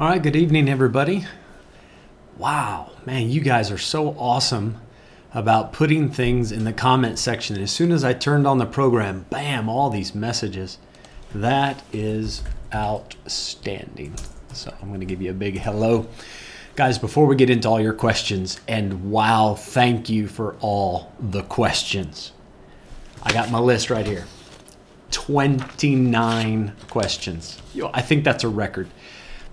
All right, good evening, everybody. Wow, man, you guys are so awesome about putting things in the comment section. As soon as I turned on the program, bam, all these messages. That is outstanding. So I'm going to give you a big hello. Guys, before we get into all your questions, and wow, thank you for all the questions. I got my list right here 29 questions. I think that's a record.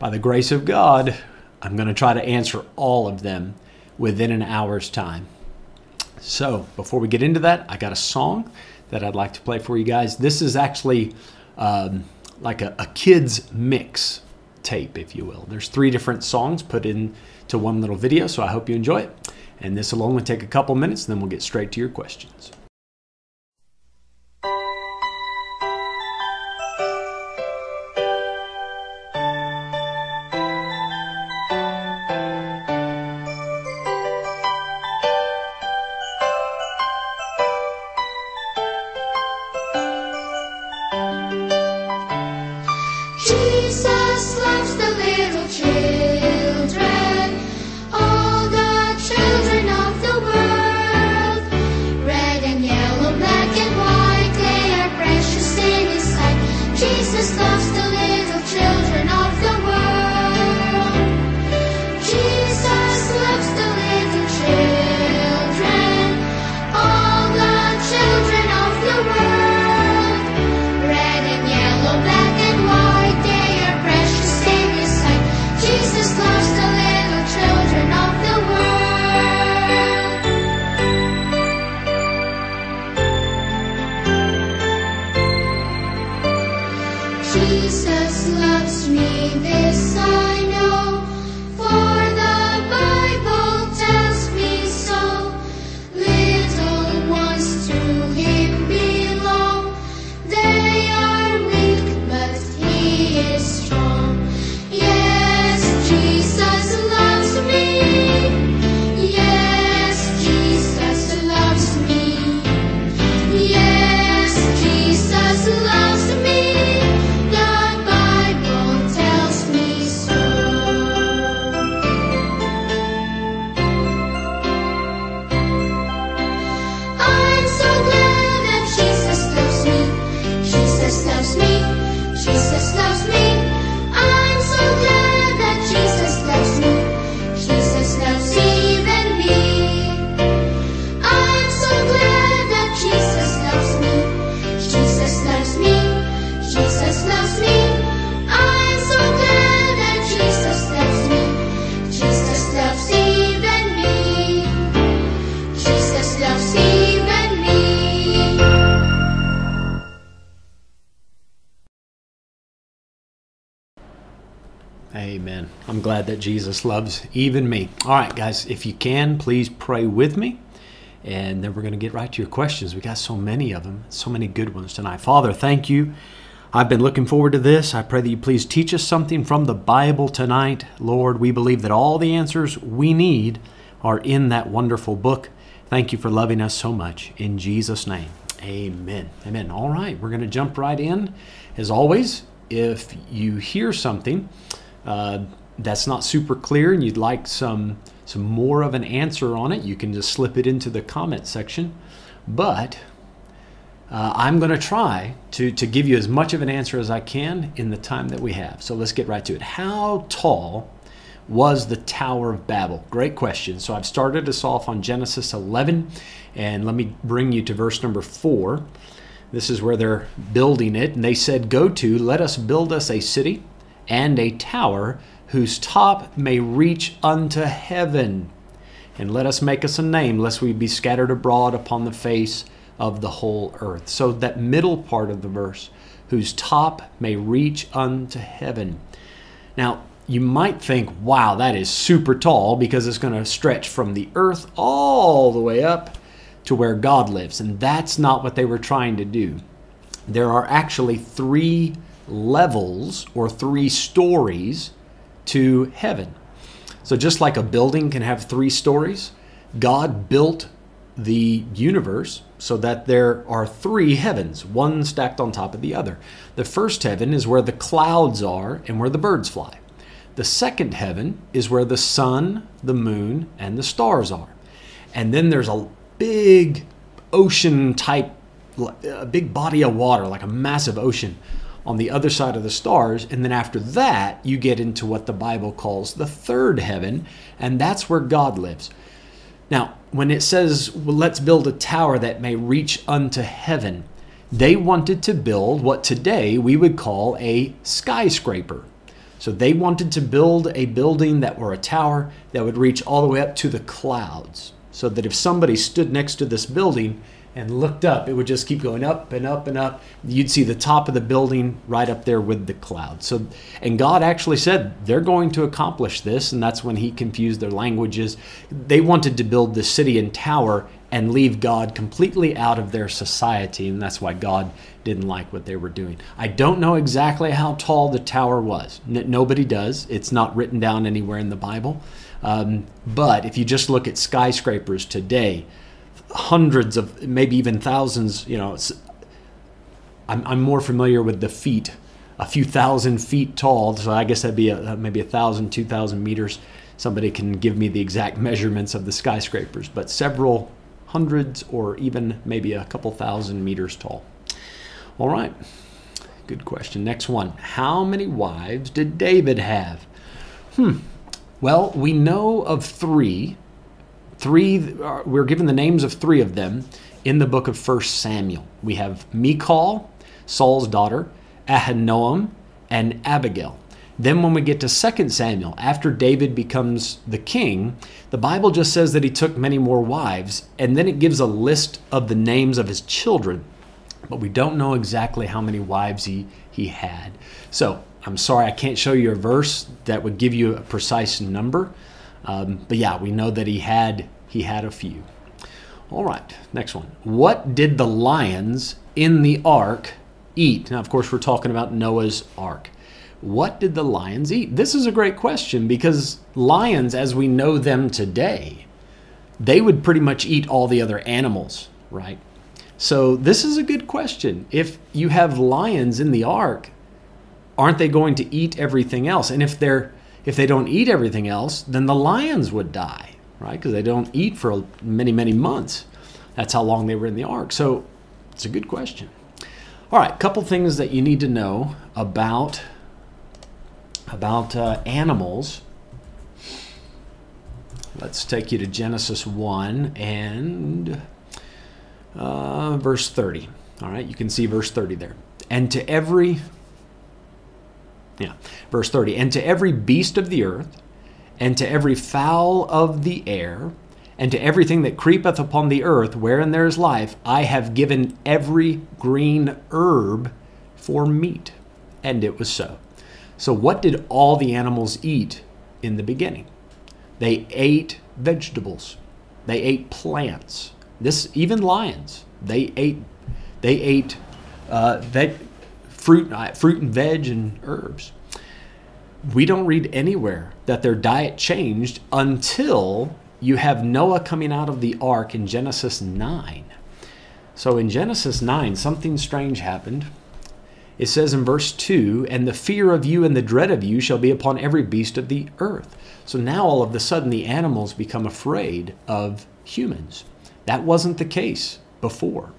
By the grace of God, I'm going to try to answer all of them within an hour's time. So, before we get into that, I got a song that I'd like to play for you guys. This is actually um, like a, a kid's mix tape, if you will. There's three different songs put into one little video, so I hope you enjoy it. And this will only take a couple minutes, then we'll get straight to your questions. Glad that Jesus loves even me. All right, guys, if you can, please pray with me. And then we're going to get right to your questions. We got so many of them, so many good ones tonight. Father, thank you. I've been looking forward to this. I pray that you please teach us something from the Bible tonight. Lord, we believe that all the answers we need are in that wonderful book. Thank you for loving us so much. In Jesus' name, amen. Amen. All right, we're going to jump right in. As always, if you hear something, uh, that's not super clear and you'd like some some more of an answer on it, you can just slip it into the comment section. But uh, I'm going to try to, to give you as much of an answer as I can in the time that we have. So let's get right to it. How tall was the Tower of Babel? Great question. So I've started us off on Genesis 11, and let me bring you to verse number 4. This is where they're building it, and they said, Go to, let us build us a city and a tower whose top may reach unto heaven. And let us make us a name, lest we be scattered abroad upon the face of the whole earth. So, that middle part of the verse, whose top may reach unto heaven. Now, you might think, wow, that is super tall because it's going to stretch from the earth all the way up to where God lives. And that's not what they were trying to do. There are actually three levels or three stories to heaven. So, just like a building can have three stories, God built the universe so that there are three heavens, one stacked on top of the other. The first heaven is where the clouds are and where the birds fly. The second heaven is where the sun, the moon, and the stars are. And then there's a big ocean type, a big body of water, like a massive ocean on the other side of the stars. And then after that, you get into what the Bible calls the third heaven, and that's where God lives. Now, when it says, well, let's build a tower that may reach unto heaven, they wanted to build what today we would call a skyscraper. So they wanted to build a building that were a tower that would reach all the way up to the clouds. So that if somebody stood next to this building and looked up, it would just keep going up and up and up. You'd see the top of the building right up there with the clouds. So, and God actually said they're going to accomplish this, and that's when He confused their languages. They wanted to build the city and tower and leave God completely out of their society, and that's why God didn't like what they were doing. I don't know exactly how tall the tower was. N- nobody does. It's not written down anywhere in the Bible. Um, but if you just look at skyscrapers today, hundreds of maybe even thousands you know I'm, I'm more familiar with the feet. A few thousand feet tall so i guess that'd be a, maybe a thousand two thousand meters. Somebody can give me the exact measurements of the skyscrapers but several hundreds or even maybe a couple thousand meters tall. All right. Good question. Next one. How many wives did david have? Hmm. Well we know of three three uh, we're given the names of three of them in the book of First Samuel. We have Michal, Saul's daughter, Ahinoam, and Abigail. Then when we get to 2 Samuel, after David becomes the king, the Bible just says that he took many more wives, and then it gives a list of the names of his children. But we don't know exactly how many wives he, he had. So I'm sorry, I can't show you a verse that would give you a precise number. Um, but yeah, we know that he had he had a few. All right, next one. What did the lions in the ark eat? Now, of course, we're talking about Noah's ark. What did the lions eat? This is a great question because lions, as we know them today, they would pretty much eat all the other animals, right? So, this is a good question. If you have lions in the ark, aren't they going to eat everything else? And if they're if they don't eat everything else, then the lions would die, right? Because they don't eat for many, many months. That's how long they were in the ark. So it's a good question. All right, couple things that you need to know about about uh, animals. Let's take you to Genesis 1 and uh, verse 30. All right, you can see verse 30 there. And to every yeah. Verse 30 And to every beast of the earth, and to every fowl of the air, and to everything that creepeth upon the earth, wherein there is life, I have given every green herb for meat. And it was so. So, what did all the animals eat in the beginning? They ate vegetables. They ate plants. This even lions. They ate. They ate uh, fruit, uh, fruit and veg and herbs. We don't read anywhere that their diet changed until you have Noah coming out of the ark in Genesis 9. So in Genesis 9, something strange happened. It says in verse 2 And the fear of you and the dread of you shall be upon every beast of the earth. So now all of a sudden the animals become afraid of humans. That wasn't the case before.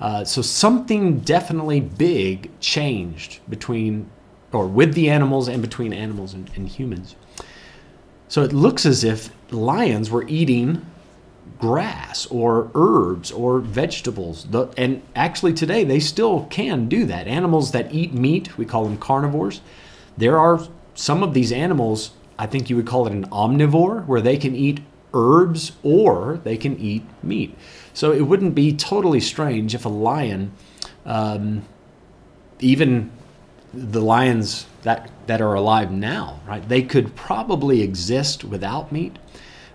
Uh, so something definitely big changed between or with the animals and between animals and, and humans. So it looks as if lions were eating grass or herbs or vegetables. The, and actually, today they still can do that. Animals that eat meat, we call them carnivores. There are some of these animals, I think you would call it an omnivore, where they can eat herbs or they can eat meat. So it wouldn't be totally strange if a lion, um, even the lions that, that are alive now, right, they could probably exist without meat.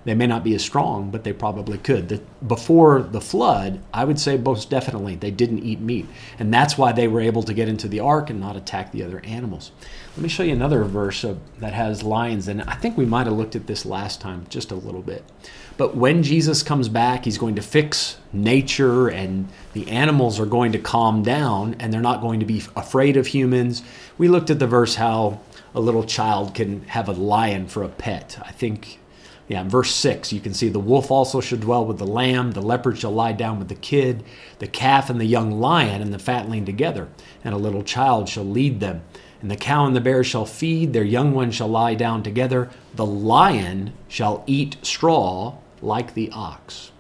They may not be as strong, but they probably could. The, before the flood, I would say most definitely they didn't eat meat. And that's why they were able to get into the ark and not attack the other animals. Let me show you another verse of, that has lions and. I think we might have looked at this last time just a little bit. But when Jesus comes back, he's going to fix nature and the animals are going to calm down and they're not going to be afraid of humans. We looked at the verse how a little child can have a lion for a pet. I think, yeah, verse 6, you can see the wolf also shall dwell with the lamb, the leopard shall lie down with the kid, the calf and the young lion and the fatling together, and a little child shall lead them. And the cow and the bear shall feed, their young ones shall lie down together. The lion shall eat straw like the ox.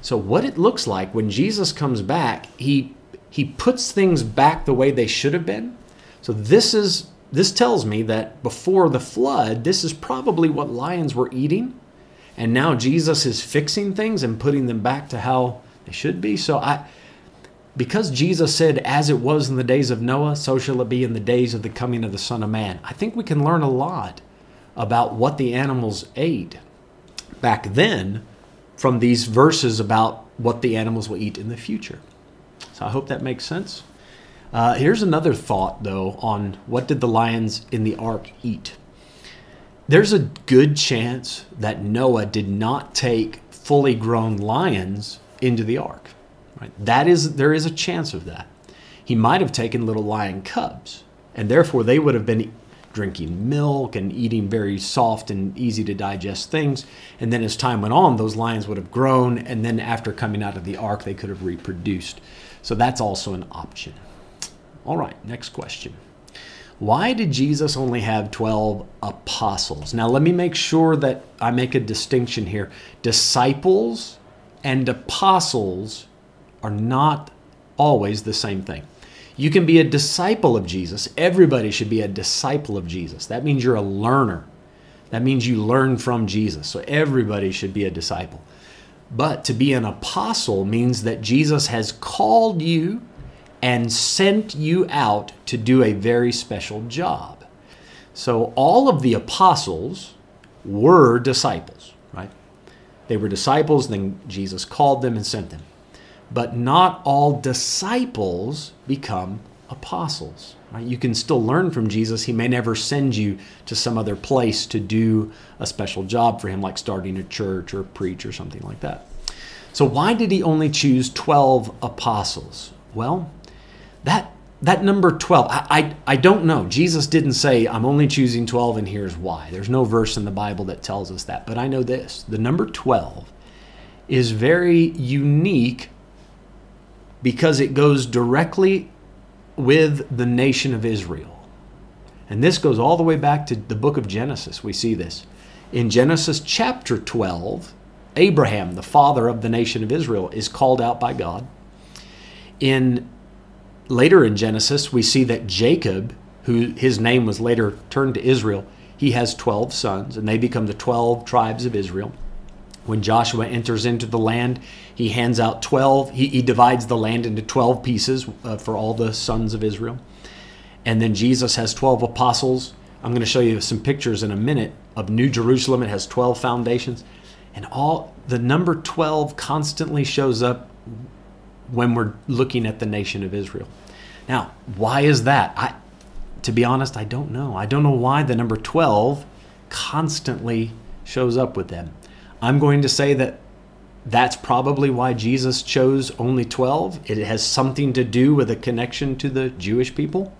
So what it looks like when Jesus comes back, he he puts things back the way they should have been. So this is this tells me that before the flood, this is probably what lions were eating. And now Jesus is fixing things and putting them back to how they should be. So I because Jesus said, as it was in the days of Noah, so shall it be in the days of the coming of the Son of Man. I think we can learn a lot about what the animals ate back then from these verses about what the animals will eat in the future. So I hope that makes sense. Uh, here's another thought, though, on what did the lions in the ark eat. There's a good chance that Noah did not take fully grown lions into the ark. Right? That is, there is a chance of that. He might have taken little lion cubs, and therefore they would have been drinking milk and eating very soft and easy to digest things. And then as time went on, those lions would have grown, and then after coming out of the ark, they could have reproduced. So that's also an option. All right, next question. Why did Jesus only have 12 apostles? Now, let me make sure that I make a distinction here. Disciples and apostles are not always the same thing. You can be a disciple of Jesus. Everybody should be a disciple of Jesus. That means you're a learner. That means you learn from Jesus. So everybody should be a disciple. But to be an apostle means that Jesus has called you and sent you out to do a very special job. So all of the apostles were disciples, right? They were disciples, then Jesus called them and sent them but not all disciples become apostles. Right? You can still learn from Jesus. He may never send you to some other place to do a special job for him, like starting a church or preach or something like that. So, why did he only choose 12 apostles? Well, that that number 12 I, I, I don't know jesus didn't say i'm only choosing 12 and here's why there's no verse in the bible that tells us that but i know this the number 12 is very unique because it goes directly with the nation of Israel. And this goes all the way back to the book of Genesis. We see this. In Genesis chapter 12, Abraham, the father of the nation of Israel, is called out by God. In later in Genesis, we see that Jacob, who his name was later turned to Israel, he has 12 sons and they become the 12 tribes of Israel. When Joshua enters into the land, he hands out 12, he, he divides the land into 12 pieces uh, for all the sons of Israel. And then Jesus has 12 apostles. I'm going to show you some pictures in a minute of New Jerusalem. It has 12 foundations. And all the number 12 constantly shows up when we're looking at the nation of Israel. Now, why is that? I to be honest, I don't know. I don't know why the number 12 constantly shows up with them. I'm going to say that that's probably why Jesus chose only 12. It has something to do with a connection to the Jewish people.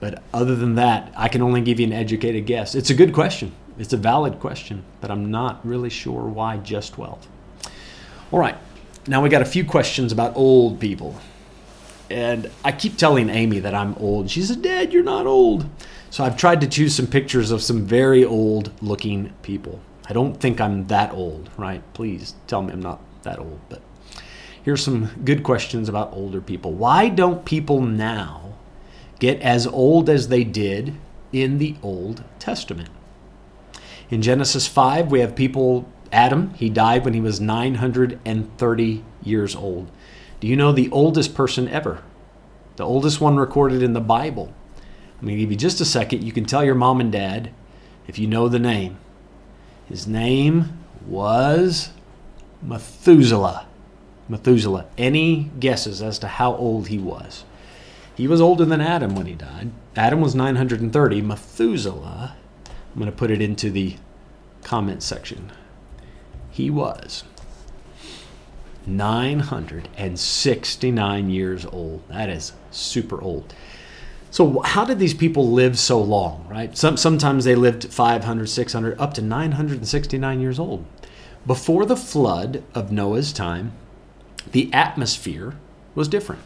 But other than that, I can only give you an educated guess. It's a good question. It's a valid question, but I'm not really sure why just 12. All right, now we got a few questions about old people. And I keep telling Amy that I'm old. She said, Dad, you're not old. So I've tried to choose some pictures of some very old looking people. I don't think I'm that old, right? Please tell me I'm not that old. But here's some good questions about older people. Why don't people now get as old as they did in the Old Testament? In Genesis 5, we have people, Adam, he died when he was 930 years old. Do you know the oldest person ever? The oldest one recorded in the Bible. I'm going to give you just a second. You can tell your mom and dad if you know the name. His name was Methuselah. Methuselah. Any guesses as to how old he was? He was older than Adam when he died. Adam was 930. Methuselah, I'm going to put it into the comment section. He was 969 years old. That is super old. So how did these people live so long, right? Some, sometimes they lived 500, 600, up to 969 years old. Before the flood of Noah's time, the atmosphere was different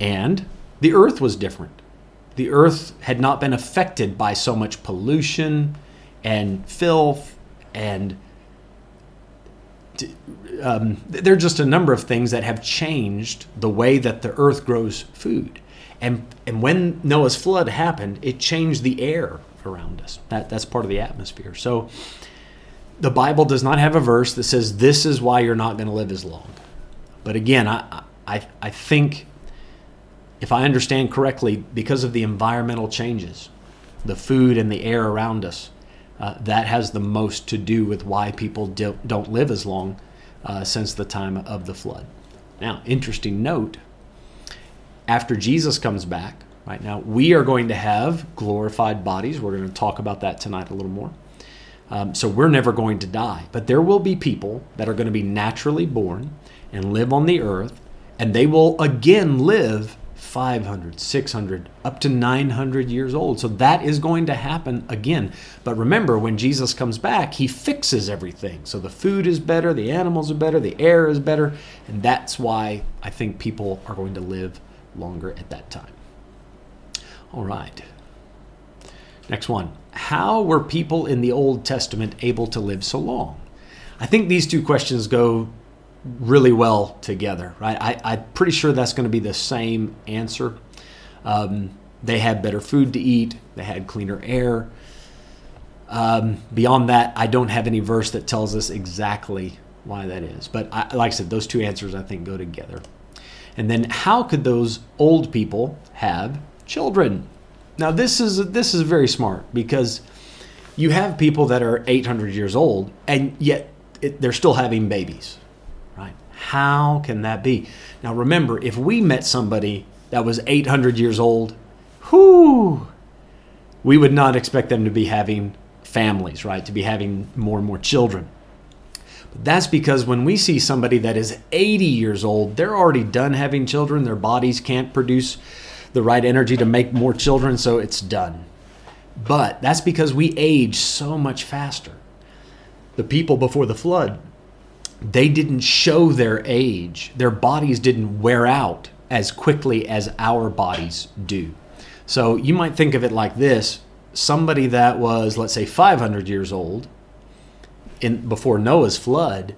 and the earth was different. The earth had not been affected by so much pollution and filth and um, there are just a number of things that have changed the way that the earth grows food. And, and when Noah's flood happened, it changed the air around us. That, that's part of the atmosphere. So the Bible does not have a verse that says this is why you're not going to live as long. But again, I, I, I think if I understand correctly, because of the environmental changes, the food and the air around us, uh, that has the most to do with why people do, don't live as long uh, since the time of the flood. Now, interesting note after Jesus comes back, right now, we are going to have glorified bodies. We're going to talk about that tonight a little more. Um, so we're never going to die. But there will be people that are going to be naturally born and live on the earth, and they will again live 500, 600, up to 900 years old. So that is going to happen again. But remember, when Jesus comes back, he fixes everything. So the food is better, the animals are better, the air is better. And that's why I think people are going to live longer at that time. All right. Next one. How were people in the Old Testament able to live so long? I think these two questions go really well together, right? I, am pretty sure that's going to be the same answer. Um, they had better food to eat, they had cleaner air. Um, beyond that, I don't have any verse that tells us exactly why that is. But I, like I said, those two answers I think go together. And then, how could those old people have children? Now, this is this is very smart because you have people that are 800 years old and yet it, they're still having babies right? how can that be? Now remember, if we met somebody that was 800 years old, whoo, we would not expect them to be having families, right? To be having more and more children. That's because when we see somebody that is 80 years old, they're already done having children. Their bodies can't produce the right energy to make more children, so it's done. But that's because we age so much faster. The people before the flood they didn't show their age. Their bodies didn't wear out as quickly as our bodies do. So you might think of it like this somebody that was, let's say, 500 years old in, before Noah's flood,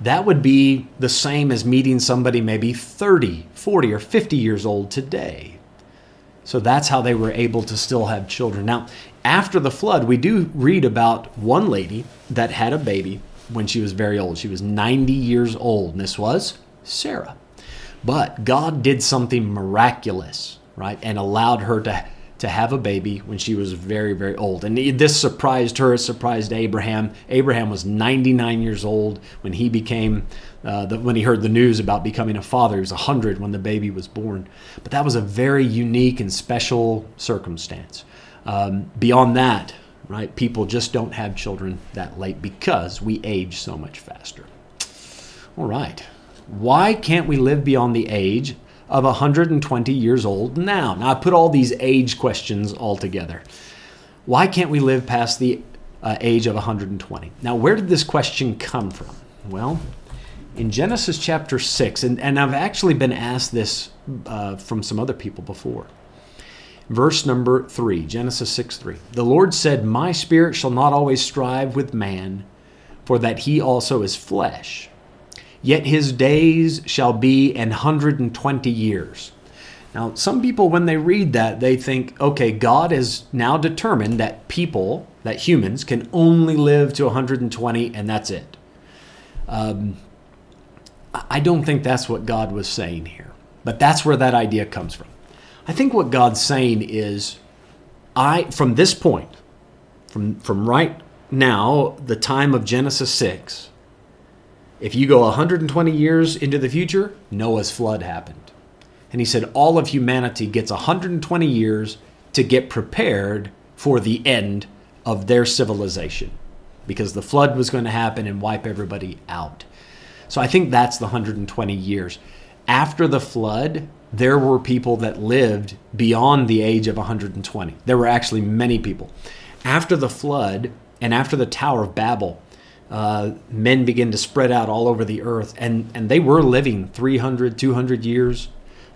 that would be the same as meeting somebody maybe 30, 40, or 50 years old today. So that's how they were able to still have children. Now, after the flood, we do read about one lady that had a baby when she was very old. She was 90 years old, and this was Sarah. But God did something miraculous, right? And allowed her to, to have a baby when she was very, very old. And this surprised her, it surprised Abraham. Abraham was 99 years old when he became, uh, the, when he heard the news about becoming a father. He was 100 when the baby was born. But that was a very unique and special circumstance. Um, beyond that, right? People just don't have children that late because we age so much faster. All right. Why can't we live beyond the age of 120 years old now? Now, I put all these age questions all together. Why can't we live past the uh, age of 120? Now, where did this question come from? Well, in Genesis chapter 6, and, and I've actually been asked this uh, from some other people before. Verse number 3, Genesis 6 3. The Lord said, My spirit shall not always strive with man, for that he also is flesh. Yet his days shall be an hundred and twenty years. Now, some people, when they read that, they think, okay, God has now determined that people, that humans, can only live to 120 and that's it. Um, I don't think that's what God was saying here, but that's where that idea comes from. I think what God's saying is, I from this point, from from right now, the time of Genesis six. If you go 120 years into the future, Noah's flood happened. And he said all of humanity gets 120 years to get prepared for the end of their civilization because the flood was going to happen and wipe everybody out. So I think that's the 120 years. After the flood, there were people that lived beyond the age of 120. There were actually many people. After the flood and after the Tower of Babel, uh, men begin to spread out all over the earth, and, and they were living 300, 200 years.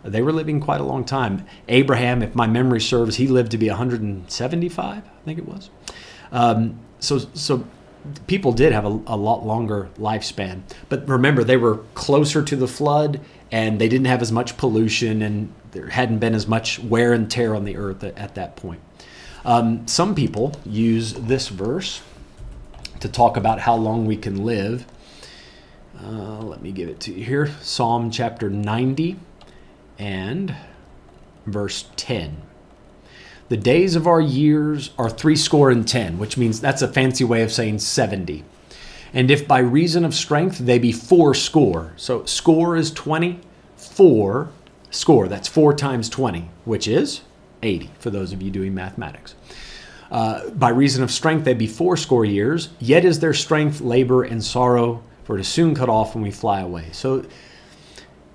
They were living quite a long time. Abraham, if my memory serves, he lived to be 175, I think it was. Um, so, so people did have a, a lot longer lifespan. But remember, they were closer to the flood and they didn't have as much pollution and there hadn't been as much wear and tear on the earth at, at that point. Um, some people use this verse to talk about how long we can live. Uh, let me give it to you here Psalm chapter 90 and verse 10. The days of our years are threescore and ten, which means that's a fancy way of saying 70. And if by reason of strength they be four score, so score is 20, four score, that's four times 20, which is 80 for those of you doing mathematics. Uh, by reason of strength they be four score years, yet is their strength labor and sorrow, for it is soon cut off when we fly away. So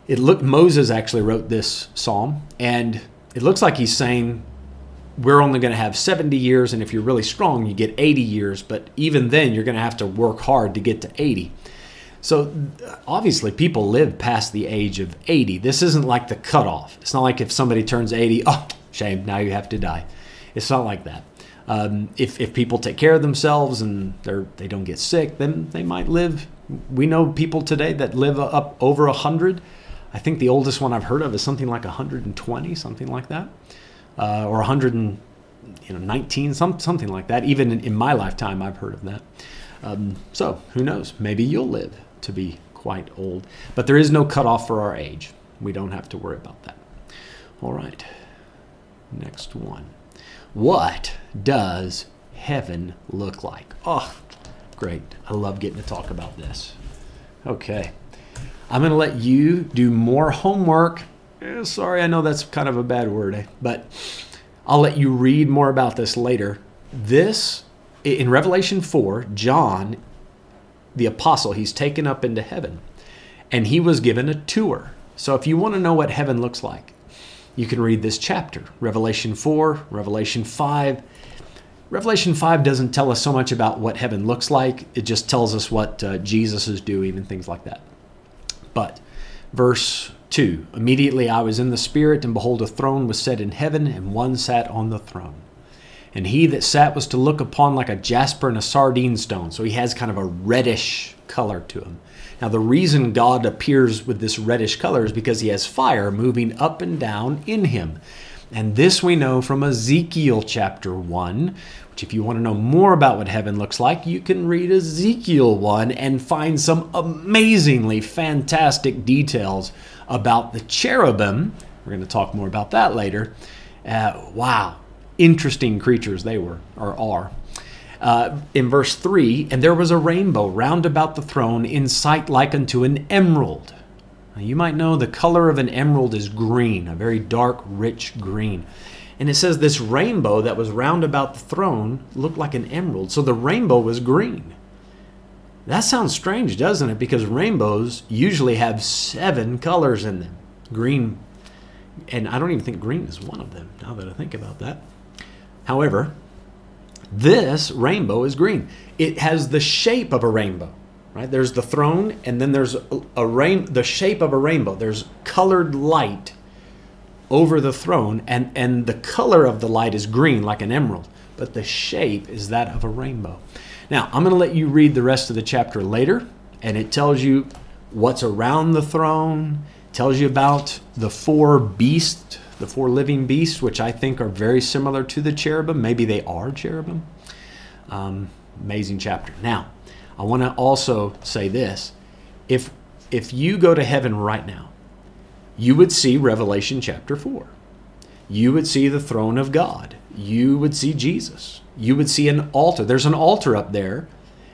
it looked Moses actually wrote this psalm, and it looks like he's saying we're only going to have 70 years, and if you're really strong, you get 80 years, but even then, you're going to have to work hard to get to 80. So obviously, people live past the age of 80. This isn't like the cutoff. It's not like if somebody turns 80, oh, shame, now you have to die. It's not like that. Um, if, if people take care of themselves and they're, they don't get sick, then they might live. We know people today that live up over 100. I think the oldest one I've heard of is something like 120, something like that uh, or 119, some, something like that. Even in, in, my lifetime, I've heard of that. Um, so who knows? Maybe you'll live to be quite old. But there is no cutoff for our age. We don't have to worry about that. All right. Next one. What does heaven look like? Oh, great. I love getting to talk about this. Okay. I'm going to let you do more homework Eh, sorry, I know that's kind of a bad word, eh? but I'll let you read more about this later. This, in Revelation 4, John, the apostle, he's taken up into heaven and he was given a tour. So if you want to know what heaven looks like, you can read this chapter Revelation 4, Revelation 5. Revelation 5 doesn't tell us so much about what heaven looks like, it just tells us what uh, Jesus is doing and things like that. But verse 2 Immediately I was in the Spirit, and behold, a throne was set in heaven, and one sat on the throne. And he that sat was to look upon like a jasper and a sardine stone. So he has kind of a reddish color to him. Now, the reason God appears with this reddish color is because he has fire moving up and down in him. And this we know from Ezekiel chapter 1, which, if you want to know more about what heaven looks like, you can read Ezekiel 1 and find some amazingly fantastic details about the cherubim. We're going to talk more about that later. Uh, wow, interesting creatures they were or are. Uh, in verse 3, and there was a rainbow round about the throne in sight like unto an emerald. Now, you might know the color of an emerald is green, a very dark, rich green. And it says this rainbow that was round about the throne looked like an emerald. So the rainbow was green. That sounds strange, doesn't it? Because rainbows usually have seven colors in them. Green, and I don't even think green is one of them, now that I think about that. However, this rainbow is green. It has the shape of a rainbow, right? There's the throne, and then there's a, a rain, the shape of a rainbow. There's colored light over the throne, and, and the color of the light is green, like an emerald, but the shape is that of a rainbow. Now, I'm going to let you read the rest of the chapter later, and it tells you what's around the throne, tells you about the four beasts, the four living beasts, which I think are very similar to the cherubim. Maybe they are cherubim. Um, amazing chapter. Now, I want to also say this. If if you go to heaven right now, you would see Revelation chapter 4. You would see the throne of God. You would see Jesus you would see an altar. There's an altar up there,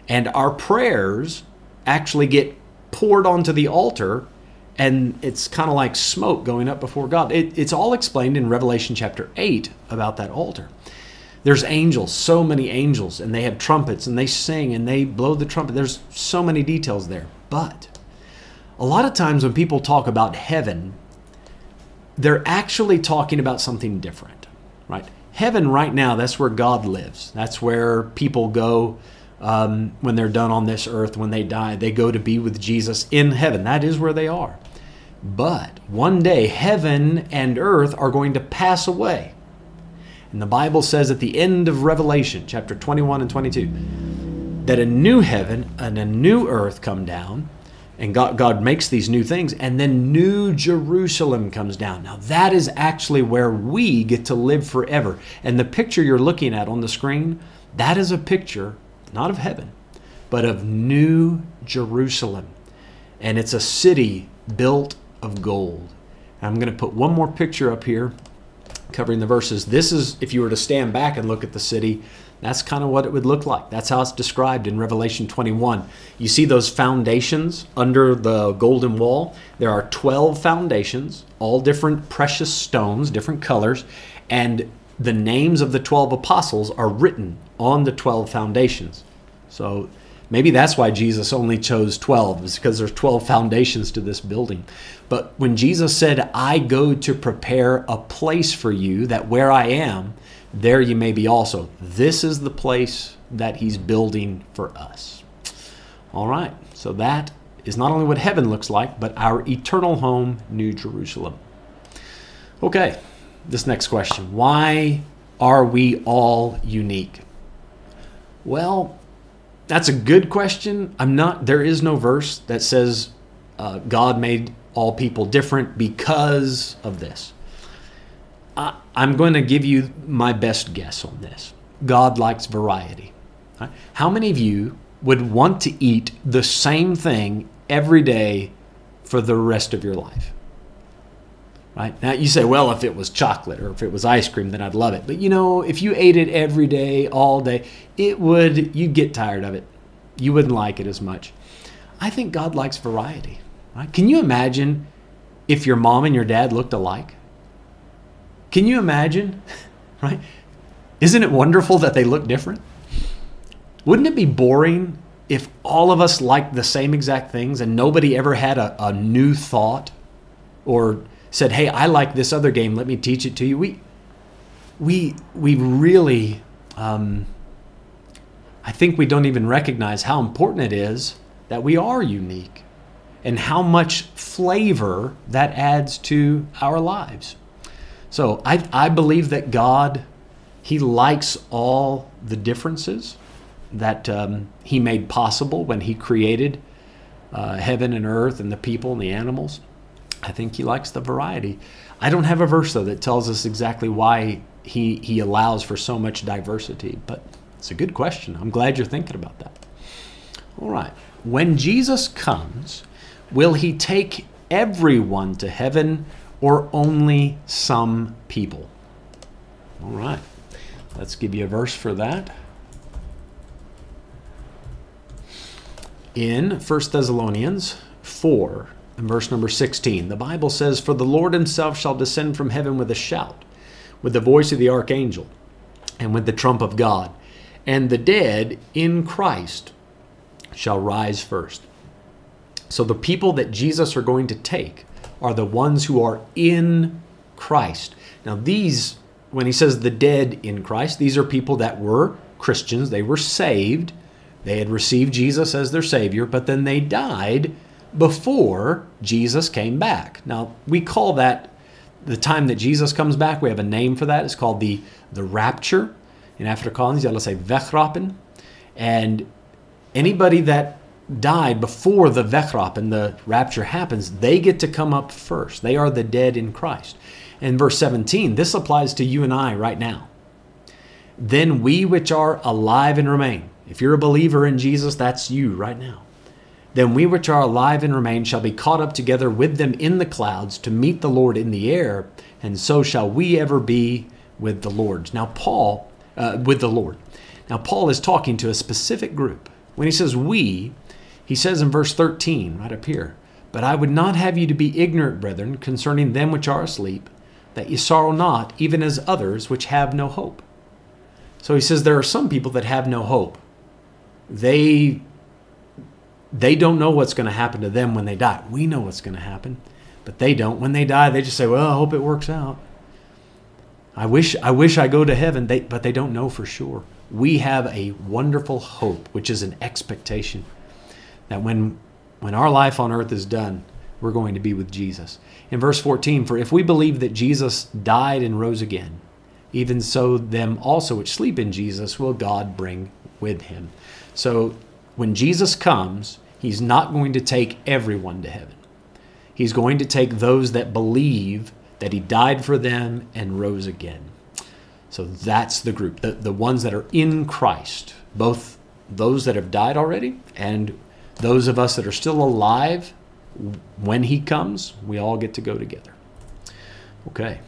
and our prayers actually get poured onto the altar, and it's kind of like smoke going up before God. It, it's all explained in Revelation chapter 8 about that altar. There's angels, so many angels, and they have trumpets, and they sing, and they blow the trumpet. There's so many details there. But a lot of times when people talk about heaven, they're actually talking about something different, right? Heaven, right now, that's where God lives. That's where people go um, when they're done on this earth, when they die. They go to be with Jesus in heaven. That is where they are. But one day, heaven and earth are going to pass away. And the Bible says at the end of Revelation, chapter 21 and 22, that a new heaven and a new earth come down, and God, God makes these new things, and then New Jerusalem comes down. Now, that is actually where we get to live forever. And the picture you're looking at on the screen, that is a picture, not of heaven, but of New Jerusalem. And it's a city built of gold. I'm going to put one more picture up here covering the verses. This is, if you were to stand back and look at the city, that's kind of what it would look like. That's how it's described in Revelation 21. You see those foundations under the golden wall? There are 12 foundations, all different precious stones, different colors, and the names of the 12 apostles are written on the 12 foundations. So maybe that's why Jesus only chose 12, is because there's 12 foundations to this building. But when Jesus said, I go to prepare a place for you, that where I am, there you may be also. This is the place that he's building for us. All right, so that is not only what heaven looks like, but our eternal home, New Jerusalem. Okay, this next question Why are we all unique? Well, that's a good question. I'm not, there is no verse that says uh, God made all people different because of this. I, I'm going to give you my best guess on this. God likes variety. Right? How many of you would want to eat the same thing every day for the rest of your life? Right? Now you say, well, if it was chocolate or if it was ice cream, then I'd love it. But you know, if you ate it every day, all day, it would, you'd get tired of it. You wouldn't like it as much. I think God likes variety. Right? Can you imagine if your mom and your dad looked alike? Can you imagine? Right? Isn't it wonderful that they look different? Wouldn't it be boring if all of us liked the same exact things and nobody ever had a, a new thought or said, "Hey, I like this other game. Let me teach it to you." We we we really um, I think we don't even recognize how important it is that we are unique and how much flavor that adds to our lives. So I, I believe that God, He likes all the differences that um, He made possible when He created uh, heaven and earth and the people and the animals. I think He likes the variety. I don't have a verse though that tells us exactly why He He allows for so much diversity, but it's a good question. I'm glad you're thinking about that. All right. When Jesus comes, will He take everyone to heaven? or only some people? All right, let's give you a verse for that. In 1 Thessalonians 4, and verse number 16, the Bible says, For the Lord himself shall descend from heaven with a shout, with the voice of the archangel, and with the trump of God, and the dead in Christ shall rise first. So the people that Jesus are going to take are the ones who are in Christ. Now, these, when he says the dead in Christ, these are people that were Christians, they were saved, they had received Jesus as their Savior, but then they died before Jesus came back. Now, we call that the time that Jesus comes back, we have a name for that. It's called the, the rapture. In Afrikaans, you'll say wegraping. And anybody that died before the Wegraping, the rapture happens, they get to come up first. They are the dead in Christ. In verse 17, this applies to you and I right now. Then we which are alive and remain. If you're a believer in Jesus, that's you right now. Then we which are alive and remain shall be caught up together with them in the clouds to meet the Lord in the air, and so shall we ever be with the Lord. Now, Paul, uh, with the Lord. Now, Paul is talking to a specific group. When he says we, he says in verse 13, right up here, But I would not have you to be ignorant, brethren, concerning them which are asleep, that ye sorrow not, even as others which have no hope. So he says there are some people that have no hope. They they don't know what's going to happen to them when they die. We know what's going to happen. But they don't. When they die, they just say, "Well, I hope it works out." I wish I wish I go to heaven, they, but they don't know for sure. We have a wonderful hope, which is an expectation that when when our life on earth is done, we're going to be with Jesus. In verse 14, for if we believe that Jesus died and rose again, even so them also which sleep in Jesus will God bring with him. So when Jesus comes, he's not going to take everyone to heaven. He's going to take those that believe that he died for them and rose again. So that's the group, the, the ones that are in Christ, both those that have died already and those of us that are still alive when he comes, we all get to go together. Okay.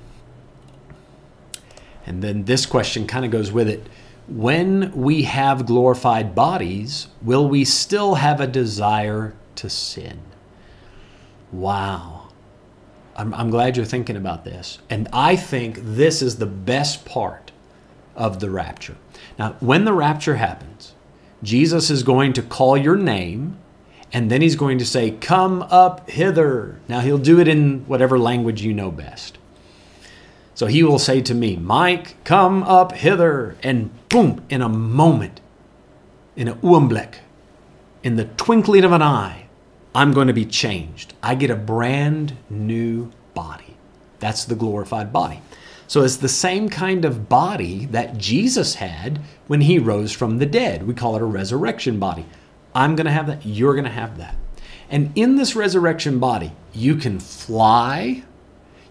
And then this question kind of goes with it. When we have glorified bodies, will we still have a desire to sin? Wow. I'm, I'm glad you're thinking about this. And I think this is the best part of the rapture. Now, when the rapture happens, Jesus is going to call your name and then he's going to say, Come up hither. Now he'll do it in whatever language you know best. So he will say to me, Mike, come up hither. And boom, in a moment, in a uamblek, in the twinkling of an eye, I'm going to be changed. I get a brand new body. That's the glorified body. So it's the same kind of body that Jesus had when he rose from the dead. We call it a resurrection body. I'm going to have that. You're going to have that. And in this resurrection body, you can fly.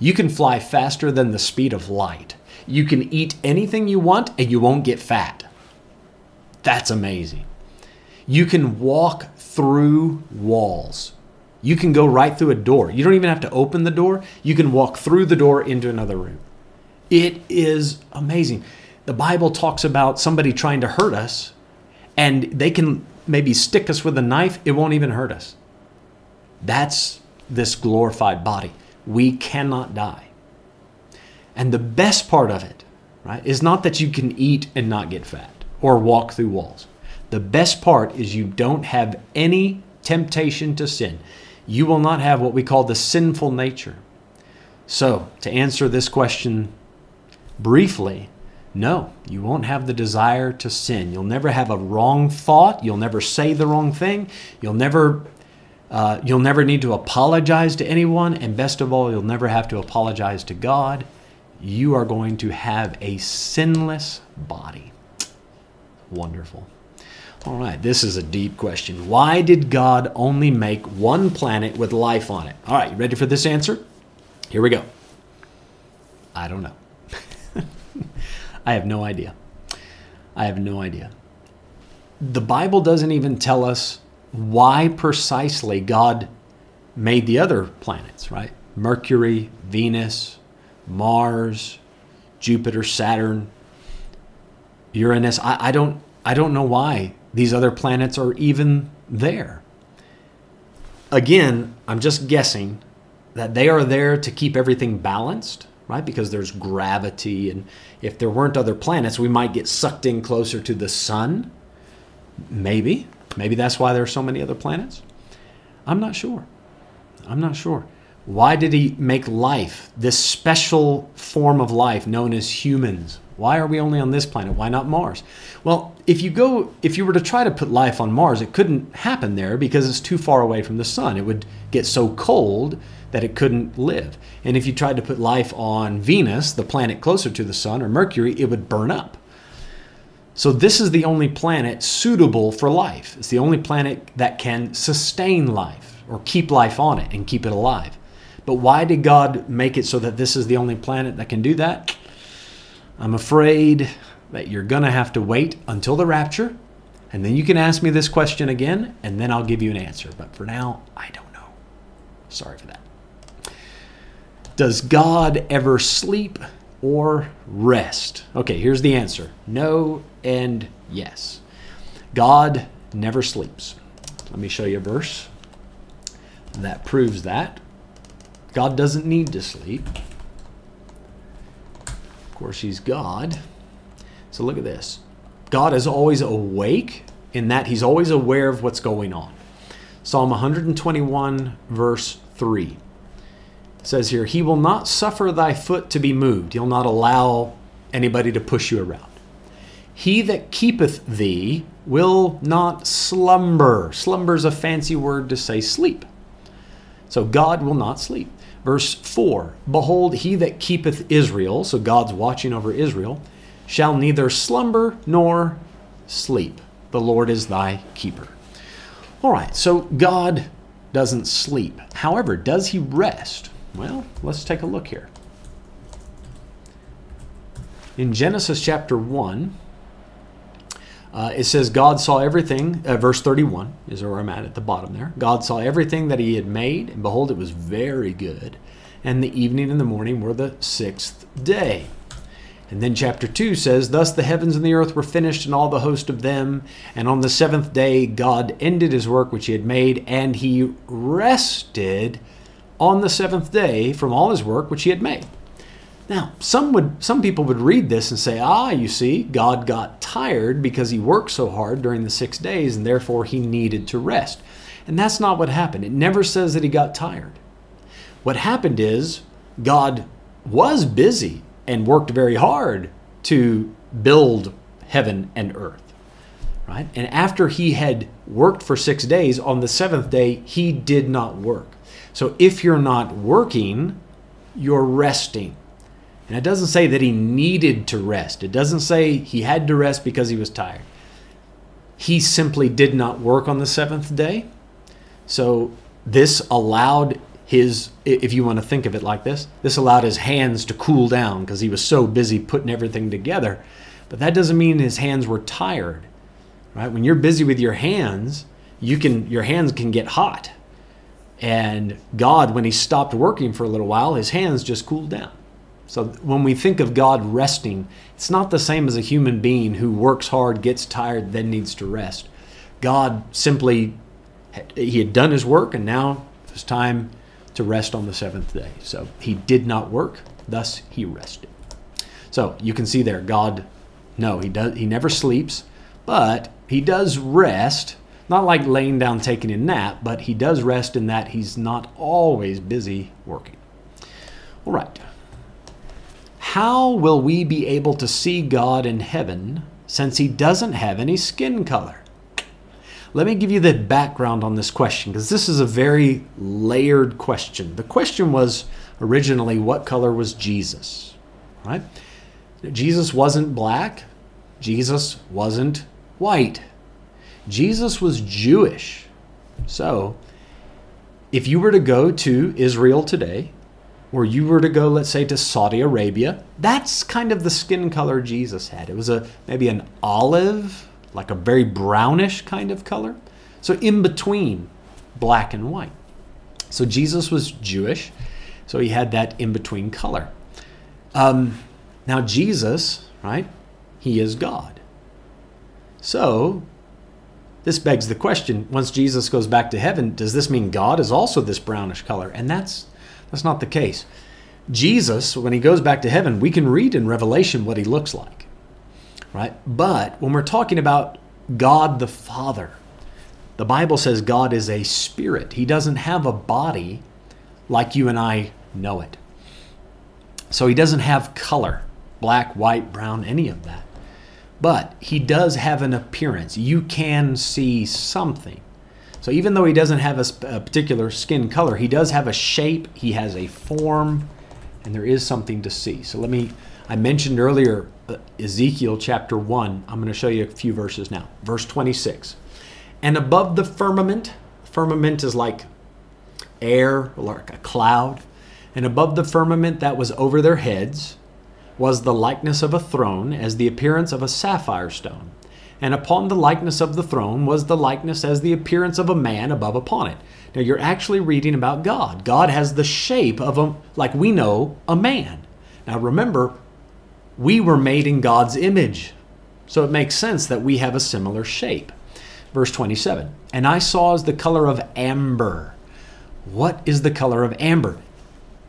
You can fly faster than the speed of light. You can eat anything you want and you won't get fat. That's amazing. You can walk through walls. You can go right through a door. You don't even have to open the door. You can walk through the door into another room. It is amazing. The Bible talks about somebody trying to hurt us and they can maybe stick us with a knife, it won't even hurt us. That's this glorified body. We cannot die. And the best part of it, right, is not that you can eat and not get fat or walk through walls. The best part is you don't have any temptation to sin. You will not have what we call the sinful nature. So, to answer this question briefly, no, you won't have the desire to sin. You'll never have a wrong thought. You'll never say the wrong thing. You'll never, uh, you'll never need to apologize to anyone, and best of all, you'll never have to apologize to God. You are going to have a sinless body. Wonderful. All right, this is a deep question. Why did God only make one planet with life on it? All right, you ready for this answer? Here we go. I don't know. I have no idea. I have no idea. The Bible doesn't even tell us why precisely God made the other planets, right? Mercury, Venus, Mars, Jupiter, Saturn, Uranus. I, I, don't I don't know why these other planets are even there. Again, I'm just guessing that they are there to keep everything balanced right? Because there's gravity, and if there weren't other planets, we might get sucked in closer to the sun. Maybe. Maybe that's why there are so many other planets. I'm not sure. I'm not sure. Why did he make life, this special form of life known as humans? Why are we only on this planet? Why not Mars? Well, if you go if you were to try to put life on Mars, it couldn't happen there because it's too far away from the sun. It would get so cold that it couldn't live. And if you tried to put life on Venus, the planet closer to the sun, or Mercury, it would burn up. So, this is the only planet suitable for life. It's the only planet that can sustain life or keep life on it and keep it alive. But why did God make it so that this is the only planet that can do that? I'm afraid that you're going to have to wait until the rapture, and then you can ask me this question again, and then I'll give you an answer. But for now, I don't know. Sorry for that. Does God ever sleep or rest? Okay, here's the answer no and yes. God never sleeps. Let me show you a verse that proves that. God doesn't need to sleep. Of course, He's God. So look at this God is always awake in that He's always aware of what's going on. Psalm 121, verse 3. Says here, He will not suffer thy foot to be moved. He'll not allow anybody to push you around. He that keepeth thee will not slumber. Slumber is a fancy word to say sleep. So God will not sleep. Verse 4 Behold, he that keepeth Israel, so God's watching over Israel, shall neither slumber nor sleep. The Lord is thy keeper. All right, so God doesn't sleep. However, does he rest? Well, let's take a look here. In Genesis chapter 1, uh, it says, God saw everything, uh, verse 31 is where I'm at at the bottom there. God saw everything that he had made, and behold, it was very good. And the evening and the morning were the sixth day. And then chapter 2 says, Thus the heavens and the earth were finished, and all the host of them. And on the seventh day, God ended his work which he had made, and he rested on the seventh day from all his work which he had made. Now, some would some people would read this and say, "Ah, you see, God got tired because he worked so hard during the 6 days and therefore he needed to rest." And that's not what happened. It never says that he got tired. What happened is God was busy and worked very hard to build heaven and earth. Right? And after he had worked for 6 days, on the 7th day he did not work. So if you're not working, you're resting. And it doesn't say that he needed to rest. It doesn't say he had to rest because he was tired. He simply did not work on the seventh day. So this allowed his, if you want to think of it like this, this allowed his hands to cool down because he was so busy putting everything together. But that doesn't mean his hands were tired, right? When you're busy with your hands, you can your hands can get hot. And God, when he stopped working for a little while, his hands just cooled down. So when we think of God resting, it's not the same as a human being who works hard, gets tired, then needs to rest. God simply, he had done his work and now it was time to rest on the seventh day. So he did not work, thus he rested. So you can see there, God, no, he does, he never sleeps, but he does rest. Not like laying down taking a nap, but he does rest in that he's not always busy working. All right. How will we be able to see God in heaven since he doesn't have any skin color? Let me give you the background on this question because this is a very layered question. The question was originally what color was Jesus? Right? Jesus wasn't black. Jesus wasn't white. Jesus was Jewish. So, if you were to go to Israel today or you were to go, let's say, to Saudi Arabia, that's kind of the skin color Jesus had. It was a maybe an olive, like a very brownish kind of color. So in between black and white. So Jesus was Jewish, so he had that in between color. Um, now Jesus, right? He is God. So this begs the question: Once Jesus goes back to heaven, does this mean God is also this brownish color? And that's that's not the case. Jesus, when he goes back to heaven, we can read in Revelation what he looks like. Right? But when we're talking about God the Father, the Bible says God is a spirit. He doesn't have a body like you and I know it. So he doesn't have color black, white, brown, any of that. But he does have an appearance. You can see something. So even though he doesn't have a, a, particular skin color, he does have a shape, he has a form, and there is something to see. So let me, I mentioned earlier uh, Ezekiel chapter 1. I'm going to show you a few verses now. Verse 26. And above the firmament, firmament is like air, like a cloud. And above the firmament that was over their heads was the likeness of a throne, as the appearance of a sapphire stone and upon the likeness of the throne was the likeness as the appearance of a man above upon it. Now you're actually reading about God. God has the shape of a, like we know, a man. Now remember, we were made in God's image. So it makes sense that we have a similar shape. Verse 27 And I saw as the color of amber. What is the color of amber?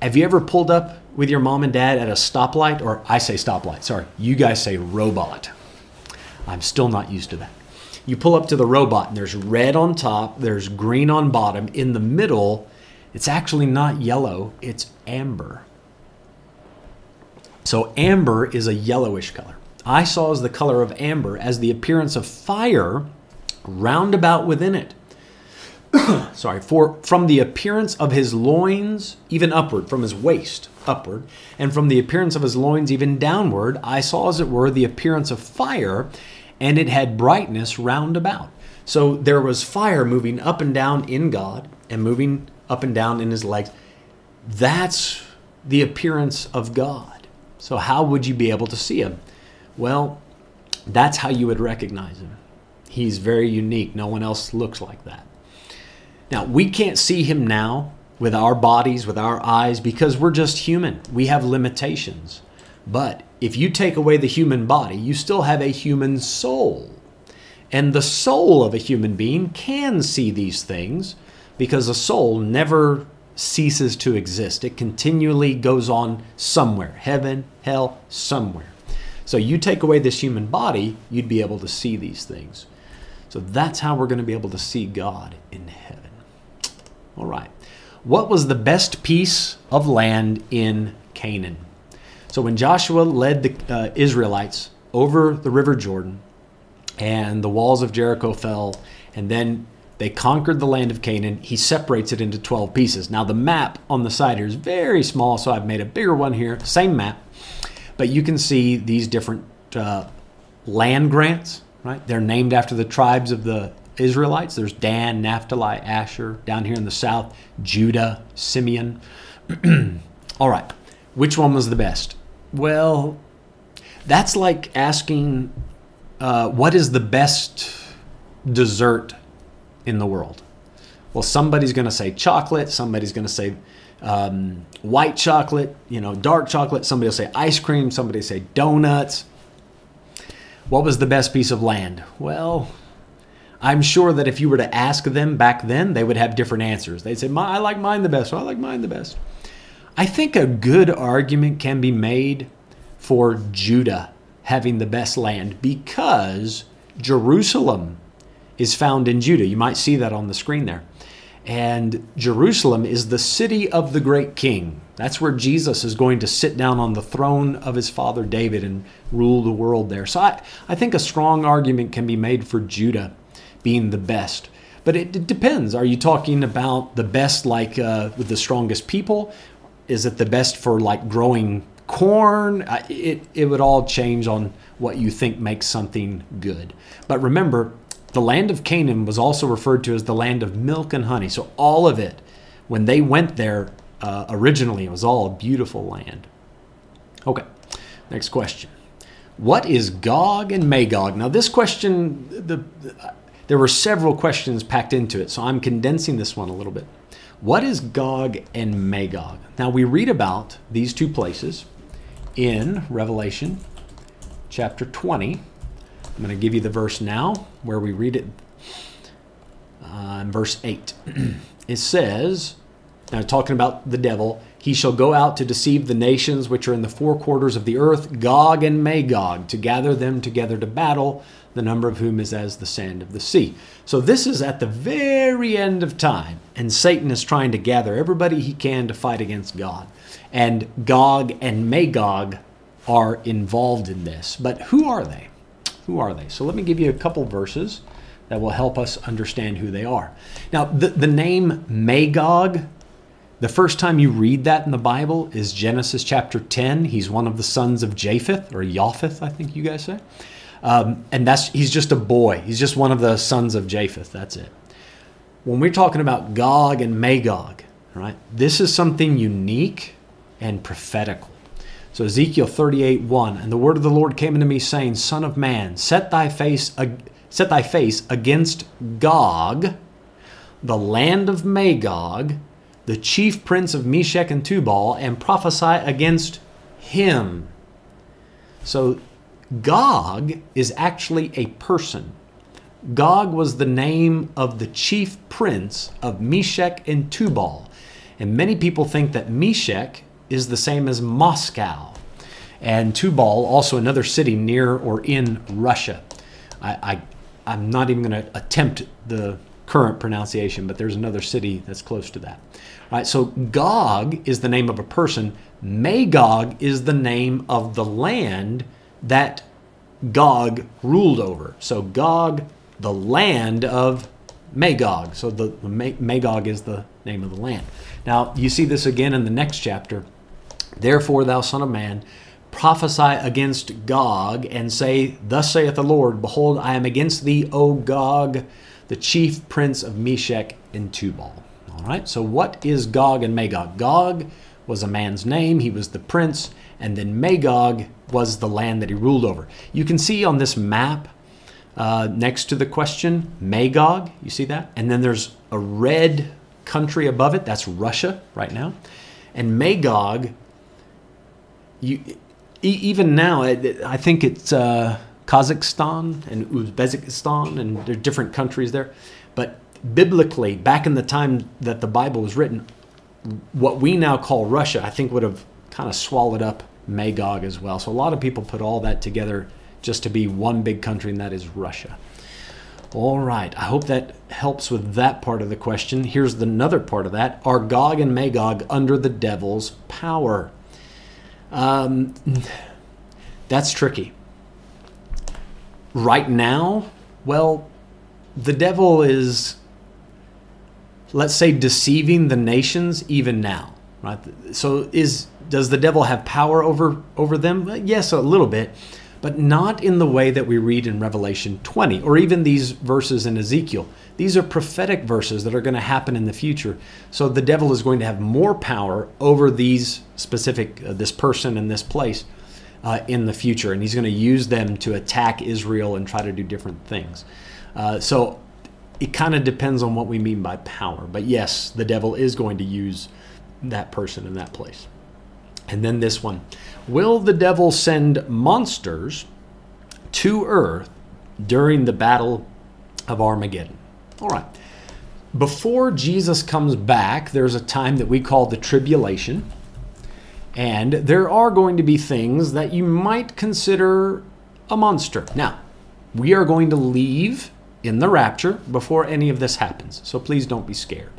Have you ever pulled up with your mom and dad at a stoplight? Or I say stoplight, sorry. You guys say robot. I'm still not used to that. You pull up to the robot and there's red on top, there's green on bottom. In the middle It's actually not yellow, it's amber. So amber is a yellowish color. I saw as the color of amber as the appearance of fire round about within it. Sorry, for from the appearance of his loins even upward, from his waist upward, and from the appearance of his loins even downward, I saw as it were the appearance of fire, and it had brightness round about. So there was fire moving up and down in God and moving up and down in his legs. That's the appearance of God. So, how would you be able to see him? Well, that's how you would recognize him. He's very unique. No one else looks like that. Now, we can't see him now with our bodies, with our eyes, because we're just human. We have limitations. But if you take away the human body, you still have a human soul. And the soul of a human being can see these things because a soul never ceases to exist. It continually goes on somewhere heaven, hell, somewhere. So you take away this human body, you'd be able to see these things. So that's how we're going to be able to see God in heaven. All right. What was the best piece of land in Canaan? So when Joshua led the uh, Israelites over the River Jordan, and the walls of Jericho fell, and then they conquered the land of Canaan. He separates it into 12 pieces. Now, the map on the side here is very small, so I've made a bigger one here, same map, but you can see these different uh, land grants, right? They're named after the tribes of the Israelites. There's Dan, Naphtali, Asher. Down here in the south, Judah, Simeon. All right, which one was the best? Well, that's like asking uh, what is the best dessert in the world? Well, somebody's going to say chocolate. Somebody's going to say um, white chocolate, you know, dark chocolate. Somebody will say ice cream. Somebody will say donuts. What was the best piece of land? Well, I'm sure that if you were to ask them back then, they would have different answers. They'd say, I like mine the best. I like mine the best. I think a good argument can be made for Judah having the best land because Jerusalem is found in Judah. You might see that on the screen there. And Jerusalem is the city of the great king. That's where Jesus is going to sit down on the throne of his father David and rule the world there. So I, I think a strong argument can be made for Judah being the best. But it, it depends. Are you talking about the best, like uh, with the strongest people? Is it the best for like growing corn? It, it would all change on what you think makes something good. But remember, the land of Canaan was also referred to as the land of milk and honey. So all of it, when they went there uh, originally, it was all a beautiful land. Okay, next question. What is Gog and Magog? Now, this question, the, the, there were several questions packed into it, so I'm condensing this one a little bit. What is Gog and Magog? Now, we read about these two places in Revelation chapter 20. I'm going to give you the verse now where we read it uh, in verse 8. it says, now talking about the devil, he shall go out to deceive the nations which are in the four quarters of the earth, Gog and Magog, to gather them together to battle, the number of whom is as the sand of the sea. So this is at the very end of time, and Satan is trying to gather everybody he can to fight against God. And Gog and Magog are involved in this. But who are they? Who are they? So let me give you a couple verses that will help us understand who they are. Now, the, the name Magog, the first time you read that in the Bible is Genesis chapter 10. He's one of the sons of Japheth, or Japheth, I think you guys say. Um, and that's he's just a boy. He's just one of the sons of Japheth. That's it. When we're talking about Gog and Magog, right, this is something unique and prophetical. So Ezekiel 38, 1, and the word of the Lord came unto me, saying, Son of man, set thy face set thy face against Gog, the land of Magog, the chief prince of Meshech and Tubal, and prophesy against him. So Gog is actually a person. Gog was the name of the chief prince of Meshech and Tubal. And many people think that Meshech is the same as Moscow. And Tubal, also another city near or in Russia. I, I, am not even going to attempt the current pronunciation, but there's another city that's close to that. All right, so Gog is the name of a person. Magog is the name of the land that Gog ruled over. So Gog, the land of Magog. So the, the Magog is the name of the land. Now you see this again in the next chapter. Therefore, thou son of man, prophesy against Gog and say, Thus saith the Lord, Behold, I am against thee, O Gog, the chief prince of Meshech and Tubal. All right, so what is Gog and Magog? Gog was a man's name, he was the prince, and then Magog was the land that he ruled over. You can see on this map uh, next to the question, Magog, you see that? And then there's a red country above it, that's Russia right now. And Magog, you, even now, I think it's uh, Kazakhstan and Uzbekistan, and there are different countries there. But biblically, back in the time that the Bible was written, what we now call Russia, I think would have kind of swallowed up Magog as well. So a lot of people put all that together just to be one big country, and that is Russia. All right, I hope that helps with that part of the question. Here's the another part of that Are Gog and Magog under the devil's power? Um, that's tricky. Right now, well, the devil is let's say deceiving the nations even now right so is does the devil have power over over them yes a little bit but not in the way that we read in revelation 20 or even these verses in ezekiel these are prophetic verses that are going to happen in the future so the devil is going to have more power over these specific uh, this person and this place uh, in the future and he's going to use them to attack israel and try to do different things uh, so it kind of depends on what we mean by power. But yes, the devil is going to use that person in that place. And then this one Will the devil send monsters to earth during the battle of Armageddon? All right. Before Jesus comes back, there's a time that we call the tribulation. And there are going to be things that you might consider a monster. Now, we are going to leave in the rapture before any of this happens. So please don't be scared.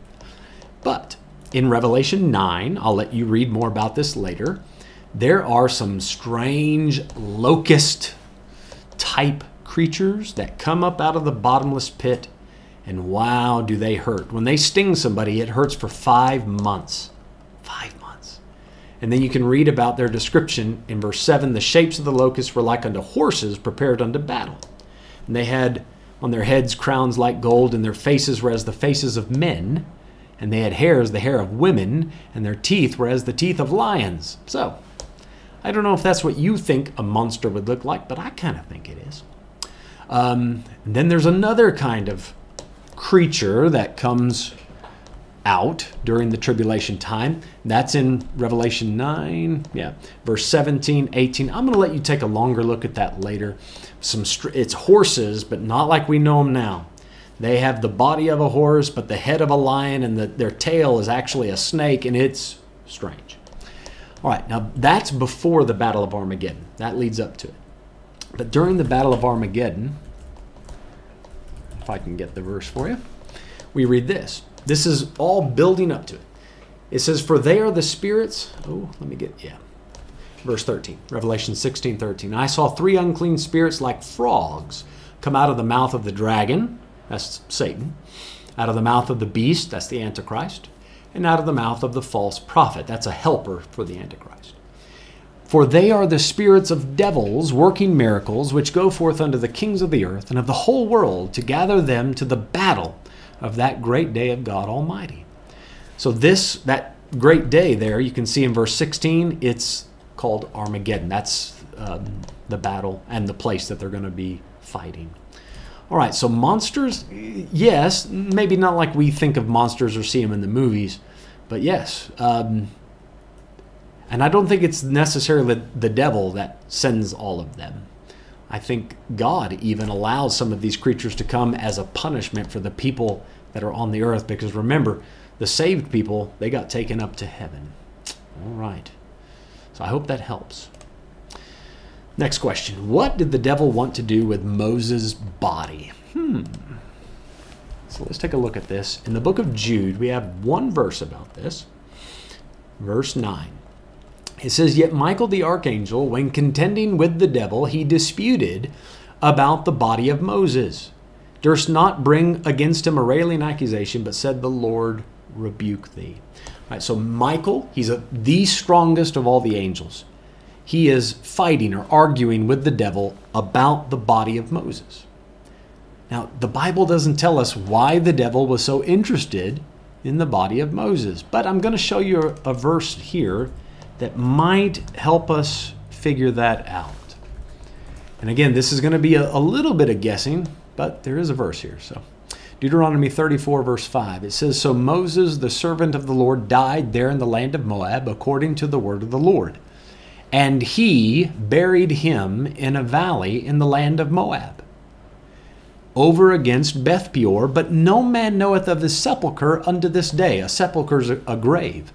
But in Revelation 9, I'll let you read more about this later. There are some strange locust type creatures that come up out of the bottomless pit, and wow, do they hurt. When they sting somebody, it hurts for five months. Five months. And then you can read about their description in verse 7 the shapes of the locusts were like unto horses prepared unto battle. And they had on their heads crowns like gold, and their faces were as the faces of men, and they had hair as the hair of women, and their teeth were as the teeth of lions. So, I don't know if that's what you think a monster would look like, but I kind of think it is. Um, then there's another kind of creature that comes out during the tribulation time. That's in Revelation 9, yeah, verse 17, 18. I'm going to let you take a longer look at that later. Some it's horses, but not like we know them now. They have the body of a horse, but the head of a lion, and the, their tail is actually a snake, and it's strange. All right, now that's before the Battle of Armageddon. That leads up to it. But during the Battle of Armageddon, if I can get the verse for you, we read this. This is all building up to it. It says, For they are the spirits. Oh, let me get, yeah. Verse 13, Revelation 16 13. I saw three unclean spirits like frogs come out of the mouth of the dragon, that's Satan, out of the mouth of the beast, that's the Antichrist, and out of the mouth of the false prophet, that's a helper for the Antichrist. For they are the spirits of devils working miracles, which go forth unto the kings of the earth and of the whole world to gather them to the battle of that great day of God Almighty. So this that great day there, you can see in verse 16, it's called Armageddon. That's um, the battle and the place that they're going to be fighting. All right, so monsters, yes, maybe not like we think of monsters or see them in the movies, but yes. Um, and I don't think it's necessarily the devil that sends all of them. I think God even allows some of these creatures to come as a punishment for the people that are on the earth because remember, the saved people, they got taken up to heaven. All right. So I hope that helps. Next question. What did the devil want to do with Moses' body? Hmm. So let's take a look at this. In the book of Jude, we have one verse about this. Verse 9. It says, Yet Michael the archangel, when contending with the devil, he disputed about the body of Moses, durst not bring against him a railing accusation, but said, The Lord rebuke thee. All right, so Michael, he's a, the strongest of all the angels. He is fighting or arguing with the devil about the body of Moses. Now, the Bible doesn't tell us why the devil was so interested in the body of Moses, but I'm going to show you a, verse here that might help us figure that out. And again, this is going to be a, a little bit of guessing, but there is a verse here. So, Deuteronomy 34, verse 5, it says, So Moses, the servant of the Lord, died there in the land of Moab, according to the word of the Lord. And he buried him in a valley in the land of Moab, over against Beth Peor. But no man knoweth of his sepulchre unto this day. A sepulchre is a, a grave.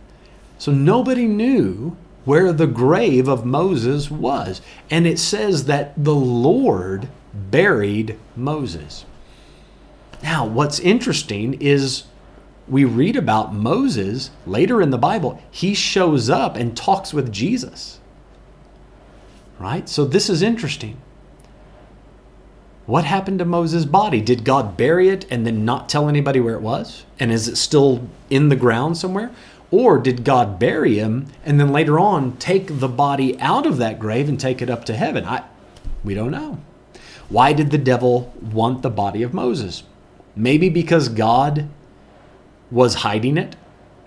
So nobody knew where the grave of Moses was. And it says that the Lord buried Moses. Now, what's interesting is we read about Moses later in the Bible. He shows up and talks with Jesus. Right? So this is interesting. What happened to Moses' body? Did God bury it and then not tell anybody where it was? And is it still in the ground somewhere? Or did God bury him and then later on take the body out of that grave and take it up to heaven? I, we don't know. Why did the devil want the body of Moses? Maybe because God was hiding it.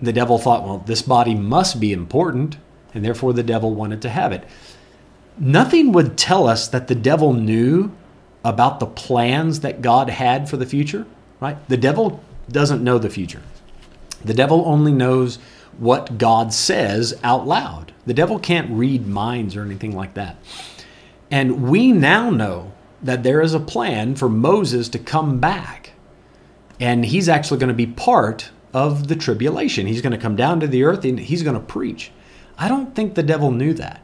The devil thought, well, this body must be important, and therefore the devil wanted to have it. Nothing would tell us that the devil knew about the plans that God had for the future, right? The devil doesn't know the future. The devil only knows what God says out loud. The devil can't read minds or anything like that. And we now know that there is a plan for Moses to come back. And he's actually going to be part of the tribulation. He's going to come down to the earth and he's going to preach. I don't think the devil knew that.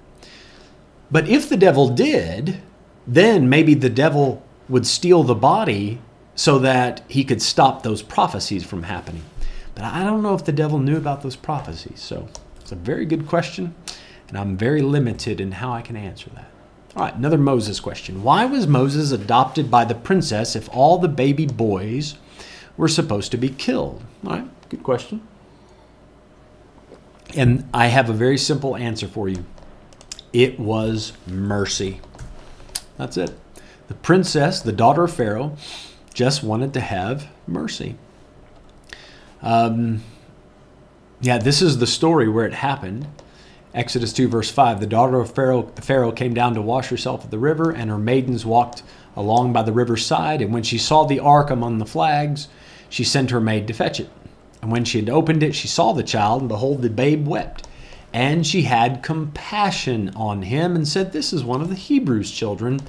But if the devil did, then maybe the devil would steal the body so that he could stop those prophecies from happening. But I don't know if the devil knew about those prophecies. So it's a very good question, and I'm very limited in how I can answer that. All right, another Moses question. Why was Moses adopted by the princess if all the baby boys were supposed to be killed? All right, good question. And I have a very simple answer for you it was mercy. That's it. The princess, the daughter of Pharaoh, just wanted to have mercy. Um, yeah, this is the story where it happened. Exodus 2, verse 5 The daughter of Pharaoh, Pharaoh came down to wash herself at the river, and her maidens walked along by the river's side. And when she saw the ark among the flags, she sent her maid to fetch it. And when she had opened it, she saw the child, and behold, the babe wept. And she had compassion on him and said, This is one of the Hebrews' children.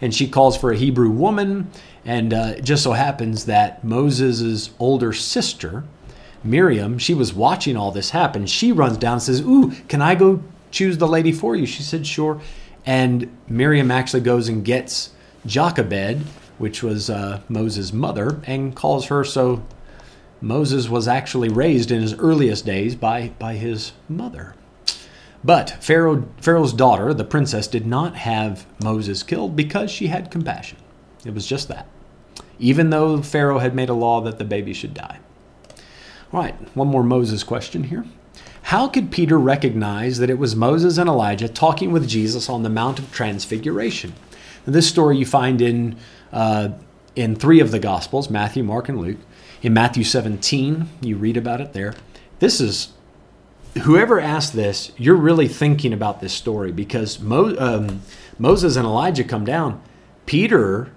And she calls for a Hebrew woman. And uh, it just so happens that Moses' older sister, Miriam, she was watching all this happen. She runs down and says, Ooh, can I go choose the lady for you? She said, Sure. And Miriam actually goes and gets Jochebed, which was uh, Moses' mother, and calls her. So Moses was actually raised in his earliest days by, by his mother. But Pharaoh, Pharaoh's daughter, the princess, did not have Moses killed because she had compassion. It was just that. Even though Pharaoh had made a law that the baby should die. All right, one more Moses question here. How could Peter recognize that it was Moses and Elijah talking with Jesus on the Mount of Transfiguration? Now, this story you find in, uh, in three of the Gospels Matthew, Mark, and Luke. In Matthew 17, you read about it there. This is whoever asked this, you're really thinking about this story because Mo, um, Moses and Elijah come down. Peter,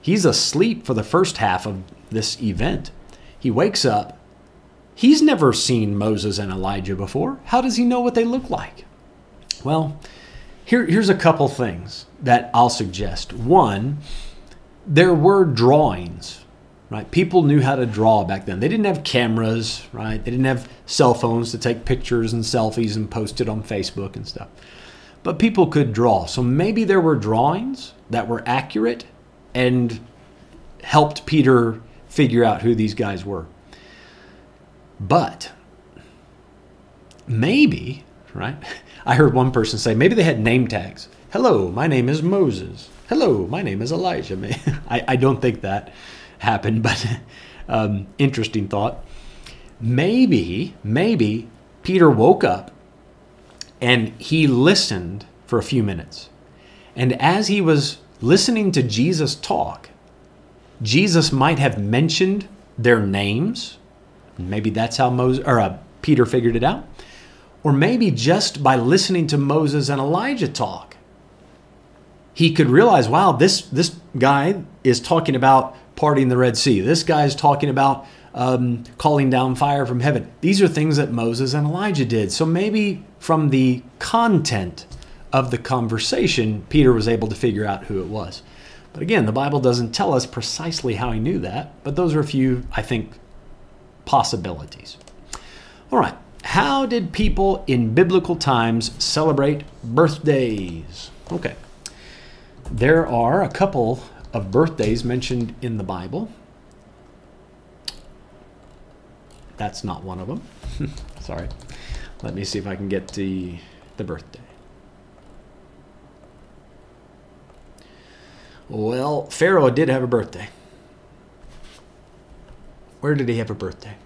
he's asleep for the first half of this event. He wakes up. He's never seen Moses and Elijah before. How does he know what they look like? Well, here, here's a couple things that I'll suggest. One, there were drawings right? People knew how to draw back then. They didn't have cameras, right? They didn't have cell phones to take pictures and selfies and post it on Facebook and stuff. But people could draw. So maybe there were drawings that were accurate and helped Peter figure out who these guys were. But maybe, right? I heard one person say maybe they had name tags. Hello, my name is Moses. Hello, my name is Elijah. I, I don't think that happened, but um, interesting thought. Maybe, maybe Peter woke up and he listened for a few minutes. And as he was listening to Jesus talk, Jesus might have mentioned their names. Maybe that's how Moses or uh, Peter figured it out. Or maybe just by listening to Moses and Elijah talk, he could realize, wow, this this guy is talking about parting the Red Sea. This guy is talking about um, calling down fire from heaven. These are things that Moses and Elijah did. So maybe from the content of the conversation, Peter was able to figure out who it was. But again, the Bible doesn't tell us precisely how he knew that, but those are a few, I think, possibilities. All right, how did people in biblical times celebrate birthdays? Okay, there are a couple of birthdays mentioned in the Bible. That's not one of them. Sorry. Let me see if I can get the, the birthday. Well, Pharaoh did have a birthday. Where did he have a birthday?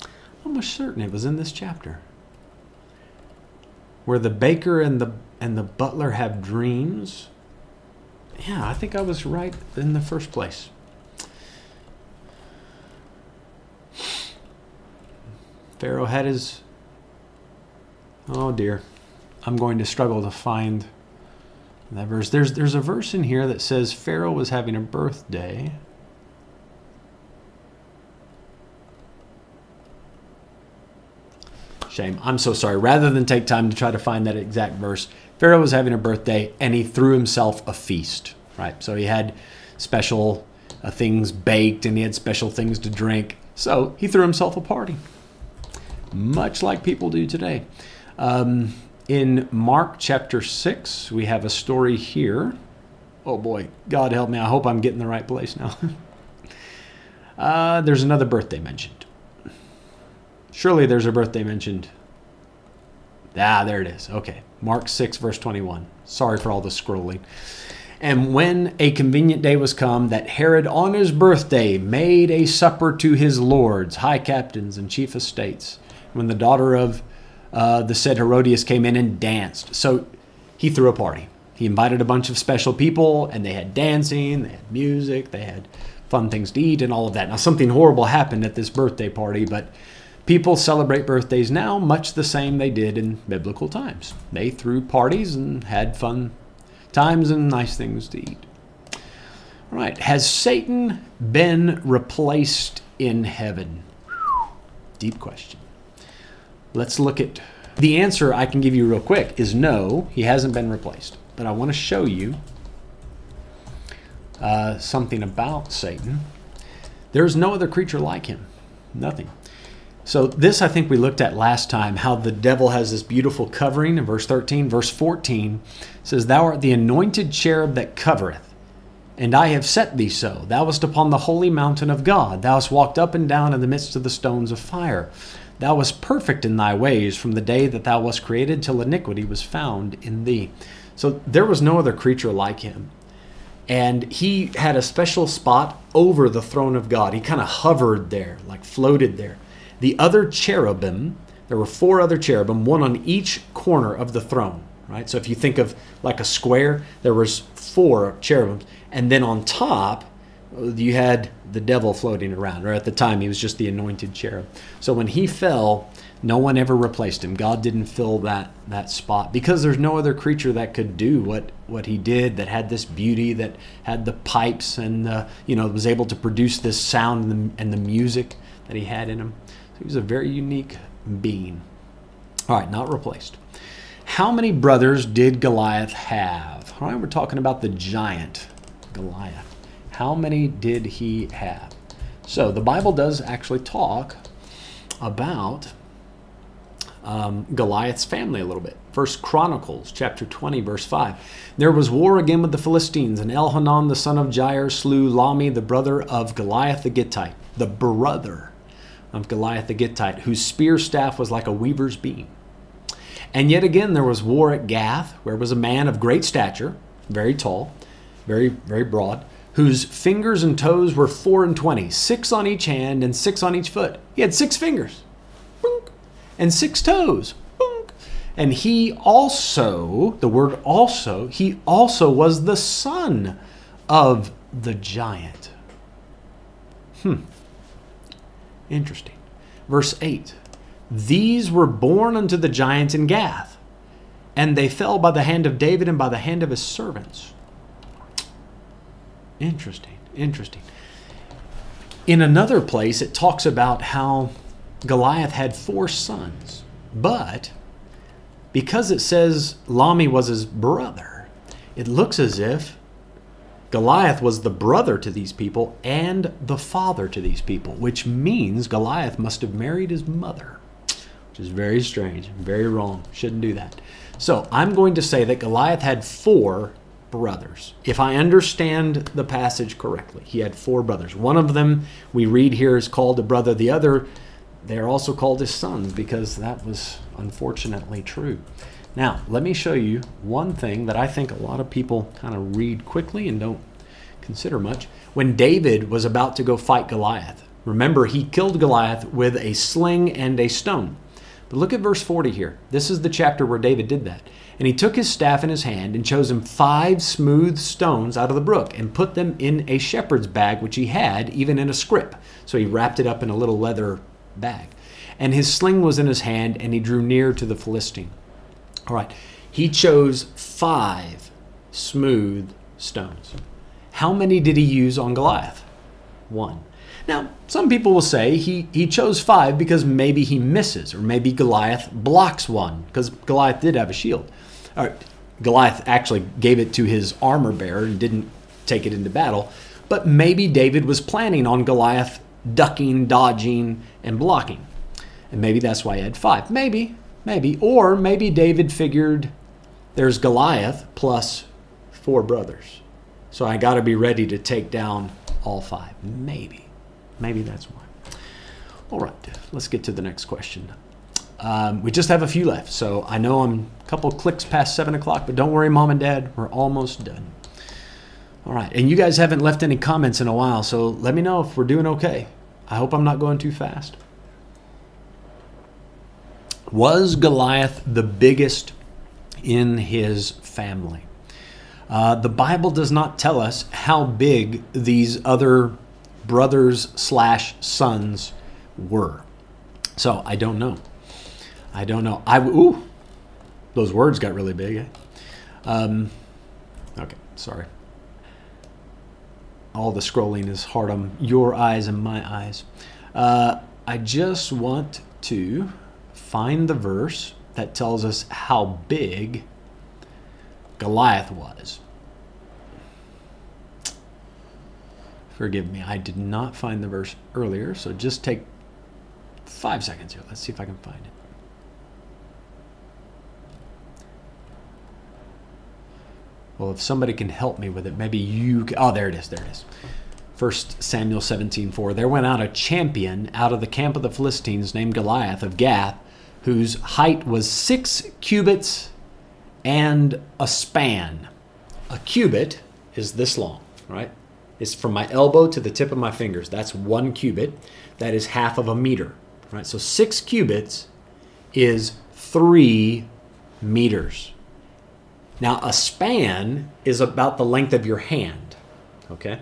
I'm almost certain it was in this chapter. Where the baker and the and the butler have dreams. Yeah, I think I was right in the first place. Pharaoh had his Oh dear. I'm going to struggle to find that verse. There's there's a verse in here that says Pharaoh was having a birthday. Shame. I'm so sorry. Rather than take time to try to find that exact verse, Pharaoh was having a birthday and he threw himself a feast. Right. So he had special uh, things baked and he had special things to drink. So he threw himself a party, much like people do today. Um, in Mark chapter 6, we have a story here. Oh boy, God help me. I hope I'm getting the right place now. uh, there's another birthday mentioned. Surely there's a birthday mentioned. Ah, there it is. Okay. Mark 6, verse 21. Sorry for all the scrolling. And when a convenient day was come, that Herod on his birthday made a supper to his lords, high captains, and chief estates, when the daughter of uh, the said Herodias came in and danced. So he threw a party. He invited a bunch of special people, and they had dancing, they had music, they had fun things to eat, and all of that. Now, something horrible happened at this birthday party, but people celebrate birthdays now much the same they did in biblical times. They threw parties and had fun times and nice things to eat. All right, has Satan been replaced in heaven? Deep question. Let's look at the answer I can give you real quick is no, he hasn't been replaced. But I want to show you uh, something about Satan. There's no other creature like him. Nothing. So, this I think we looked at last time how the devil has this beautiful covering in verse 13. Verse 14 says, Thou art the anointed cherub that covereth, and I have set thee so. Thou wast upon the holy mountain of God. Thou hast walked up and down in the midst of the stones of fire. Thou wast perfect in thy ways from the day that thou wast created till iniquity was found in thee. So there was no other creature like him. And he had a special spot over the throne of God. He kind of hovered there, like floated there. The other cherubim, there were four other cherubim, one on each corner of the throne, right? So if you think of like a square, there was four cherubims. And then on top, you had the devil floating around, or at the time he was just the anointed cherub. So when he fell, no one ever replaced him. God didn't fill that that spot because there's no other creature that could do what what he did that had this beauty that had the pipes and you know was able to produce this sound and the, and the music that he had in him. He was a very unique being. All right, not replaced. How many brothers did Goliath have? All right, we're talking about the giant Goliath. How many did he have? So the Bible does actually talk about um, Goliath's family a little bit. First Chronicles chapter 20, verse 5. There was war again with the Philistines, and Elhanan the son of Jair slew Lahmi, the brother of Goliath the Gittite, the brother of Goliath the Gittite, whose spear staff was like a weaver's beam. And yet again there was war at Gath, where was a man of great stature, very tall, very, very broad, whose fingers and toes were four and twenty, six on each hand and six on each foot. He had six fingers and six toes. And he also, the word also, he also was the son of the giant. Hmm. Interesting. Verse 8 These were born unto the giants in Gath, and they fell by the hand of David and by the hand of his servants. Interesting. Interesting. In another place, it talks about how Goliath had four sons, but because it says Lahmi was his brother, it looks as if Goliath was the brother to these people and the father to these people, which means Goliath must have married his mother, which is very strange, very wrong. Shouldn't do that. So I'm going to say that Goliath had four brothers. If I understand the passage correctly, he had four brothers. One of them we read here is called a brother, the other, they're also called his sons because that was unfortunately true. Now, let me show you one thing that I think a lot of people kind of read quickly and don't consider much. When David was about to go fight Goliath, remember he killed Goliath with a sling and a stone. But look at verse 40 here. This is the chapter where David did that. And he took his staff in his hand and chose him five smooth stones out of the brook and put them in a shepherd's bag which he had, even in a scrip. So he wrapped it up in a little leather bag. And his sling was in his hand, and he drew near to the Philistine. All right. He chose five smooth stones. How many did he use on Goliath? One. Now, some people will say he, he chose five because maybe he misses, or maybe Goliath blocks one, because Goliath did have a shield. All right, Goliath actually gave it to his armor bearer and didn't take it into battle, but maybe David was planning on Goliath ducking, dodging, and blocking. And maybe that's why he had five. Maybe, maybe. Or maybe David figured there's Goliath plus four brothers. So I got to be ready to take down all five. Maybe. Maybe that's why. All right, let's get to the next question. Um, we just have a few left, so I know I'm a couple clicks past 7 o'clock, but don't worry, Mom and Dad, we're almost done. All right, and you guys haven't left any comments in a while, so let me know if we're doing okay. I hope I'm not going too fast. Was Goliath the biggest in his family? Uh, the Bible does not tell us how big these other brothers slash sons were. So I don't know. I don't know. I ooh, those words got really big. Eh? Um, okay, sorry. All the scrolling is hard on your eyes and my eyes. Uh, I just want to find the verse that tells us how big Goliath was. Forgive me, I did not find the verse earlier, so just take five seconds here. Let's see if I can find it. Well, if somebody can help me with it, maybe you. Can, oh, there it is. There it is. First Samuel 17:4. There went out a champion out of the camp of the Philistines named Goliath of Gath, whose height was six cubits and a span. A cubit is this long, right? It's from my elbow to the tip of my fingers. That's one cubit. That is half of a meter, right? So six cubits is three meters. Now, a span is about the length of your hand, okay?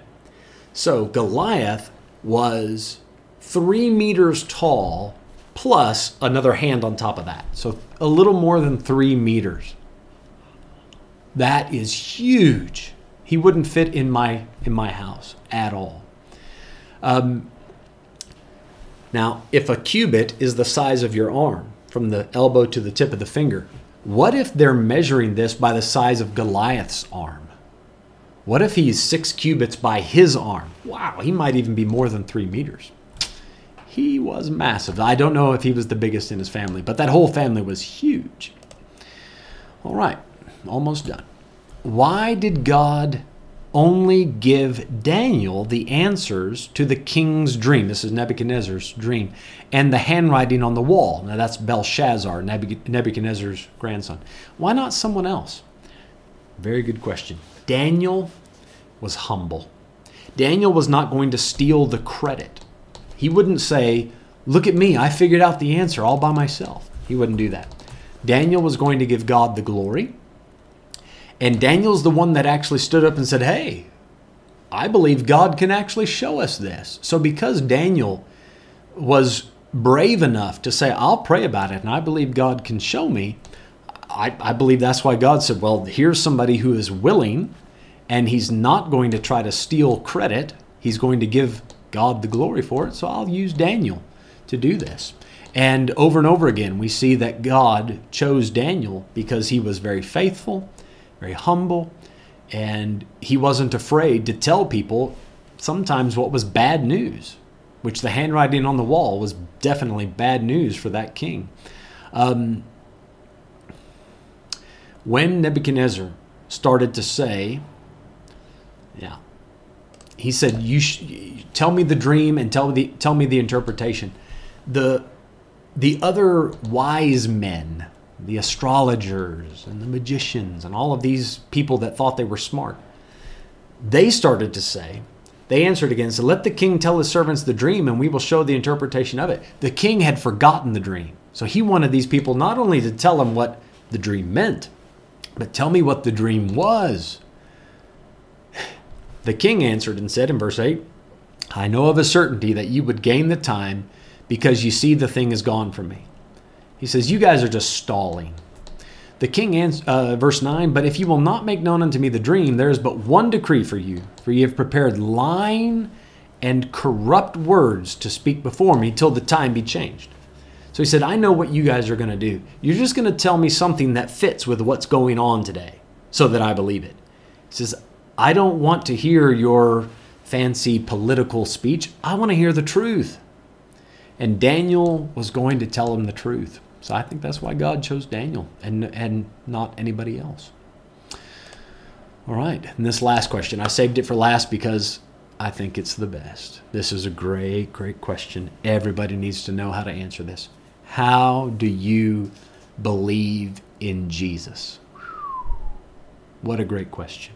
So Goliath was three meters tall plus another hand on top of that. So a little more than three meters. That is huge. He wouldn't fit in my in my house at all. Um, now, if a cubit is the size of your arm, from the elbow to the tip of the finger, what if they're measuring this by the size of Goliath's arm? What if he's six cubits by his arm? Wow, he might even be more than three meters. He was massive. I don't know if he was the biggest in his family, but that whole family was huge. All right, almost done. Why did God only give Daniel the answers to the king's dream? This is Nebuchadnezzar's dream, and the handwriting on the wall. Now that's Belshazzar, Nebuchadnezzar's grandson. Why not someone else? Very good question. Daniel was humble. Daniel was not going to steal the credit. He wouldn't say, Look at me, I figured out the answer all by myself. He wouldn't do that. Daniel was going to give God the glory. And Daniel's the one that actually stood up and said, Hey, I believe God can actually show us this. So because Daniel was brave enough to say, I'll pray about it and I believe God can show me, I, I believe that's why God said, Well, here's somebody who is willing and he's not going to try to steal credit. He's going to give God the glory for it. So I'll use Daniel to do this. And over and over again, we see that God chose Daniel because he was very faithful, very humble, and he wasn't afraid to tell people sometimes what was bad news, which the handwriting on the wall was definitely bad news for that king. Um, when Nebuchadnezzar started to say, yeah, he said, "You tell me the dream and tell the tell me the interpretation." The the other wise men, the astrologers and the magicians and all of these people that thought they were smart, they started to say, they answered again, so let the king tell his servants the dream and we will show the interpretation of it. The king had forgotten the dream. So he wanted these people not only to tell him what the dream meant, but tell me what the dream was. The king answered and said in verse 8, I know of a certainty that you would gain the time because you see the thing is gone from me. He says, You guys are just stalling. The king answers, uh, verse 9, But if you will not make known unto me the dream, there is but one decree for you, for ye have prepared lying and corrupt words to speak before me till the time be changed. So he said, I know what you guys are going to do. You're just going to tell me something that fits with what's going on today so that I believe it. He says, I don't want to hear your fancy political speech. I want to hear the truth. And Daniel was going to tell him the truth. So I think that's why God chose Daniel and, and not anybody else. All right. And this last question, I saved it for last because I think it's the best. This is a great, great question. Everybody needs to know how to answer this. How do you believe in Jesus? What a great question.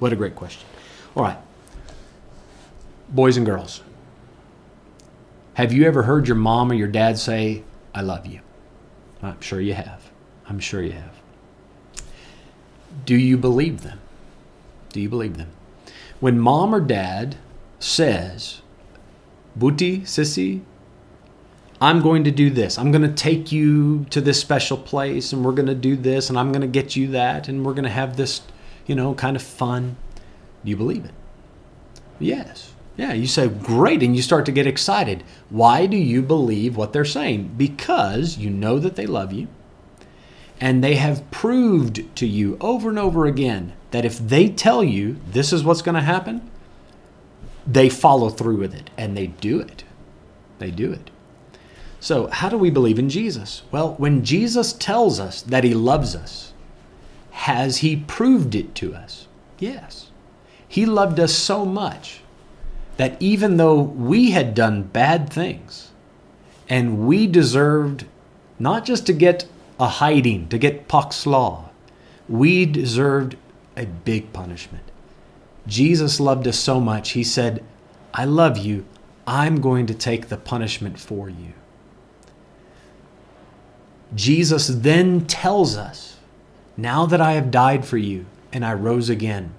What a great question. All right. Boys and girls, have you ever heard your mom or your dad say, I love you? I'm sure you have. I'm sure you have. Do you believe them? Do you believe them? When mom or dad says, Buti, sissy, I'm going to do this. I'm going to take you to this special place and we're going to do this and I'm going to get you that and we're going to have this you know, kind of fun. Do you believe it? Yes. Yeah, you say, great, and you start to get excited. Why do you believe what they're saying? Because you know that they love you, and they have proved to you over and over again that if they tell you this is what's going to happen, they follow through with it, and they do it. They do it. So, how do we believe in Jesus? Well, when Jesus tells us that he loves us, has he proved it to us? Yes. He loved us so much that even though we had done bad things and we deserved not just to get a hiding, to get pak slae, we deserved a big punishment. Jesus loved us so much, he said, I love you. I'm going to take the punishment for you. Jesus then tells us now that I have died for you and I rose again,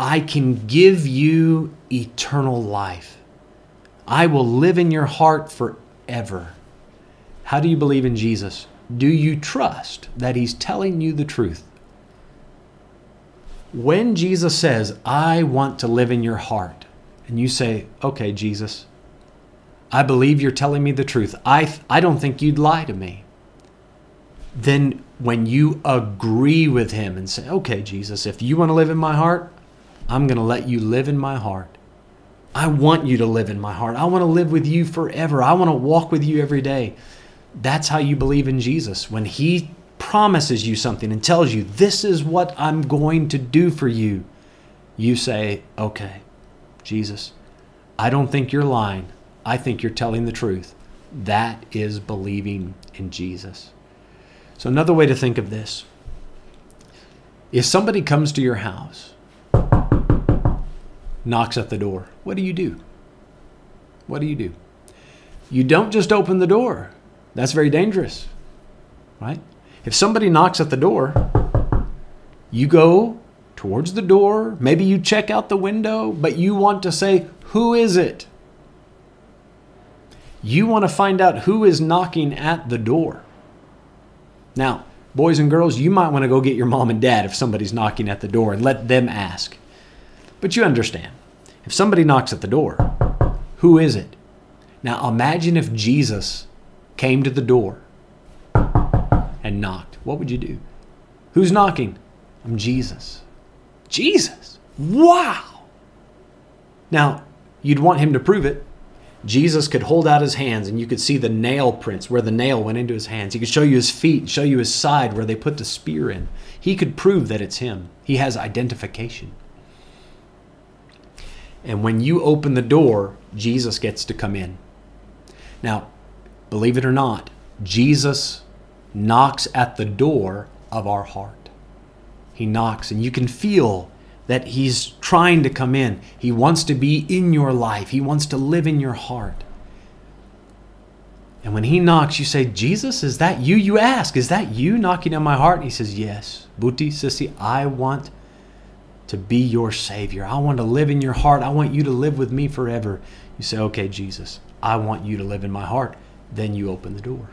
I can give you eternal life. I will live in your heart forever. How do you believe in Jesus? Do you trust that He's telling you the truth? When Jesus says, I want to live in your heart, and you say, Okay, Jesus, I believe you're telling me the truth. I, I don't think you'd lie to me. Then when you agree with him and say, okay, Jesus, if you want to live in my heart, I'm going to let you live in my heart. I want you to live in my heart. I want to live with you forever. I want to walk with you every day. That's how you believe in Jesus. When He promises you something and tells you, This is what I'm going to do for you, you say, Okay, Jesus, I don't think you're lying. I think you're telling the truth. That is believing in Jesus. So, another way to think of this if somebody comes to your house, knocks at the door, what do you do? What do you do? You don't just open the door. That's very dangerous, right? If somebody knocks at the door, you go towards the door. Maybe you check out the window, but you want to say, Who is it? You want to find out who is knocking at the door. Now, boys and girls, you might want to go get your mom and dad if somebody's knocking at the door and let them ask. But you understand, if somebody knocks at the door, who is it? Now imagine if Jesus came to the door and knocked. What would you do? Who's knocking? I'm Jesus. Jesus. Wow. Now, you'd want him to prove it. Jesus could hold out his hands and you could see the nail prints where the nail went into his hands. He could show you his feet, show you his side where they put the spear in. He could prove that it's him. He has identification. And when you open the door, Jesus gets to come in. Now, believe it or not, Jesus knocks at the door of our heart. He knocks, and you can feel that He's trying to come in. He wants to be in your life, He wants to live in your heart. And when He knocks, you say, Jesus, is that you? You ask, is that you knocking on my heart? And He says, Yes. Buti, Sissy, I want to be your Savior. I want to live in your heart. I want you to live with me forever. You say, Okay, Jesus, I want you to live in my heart. Then you open the door.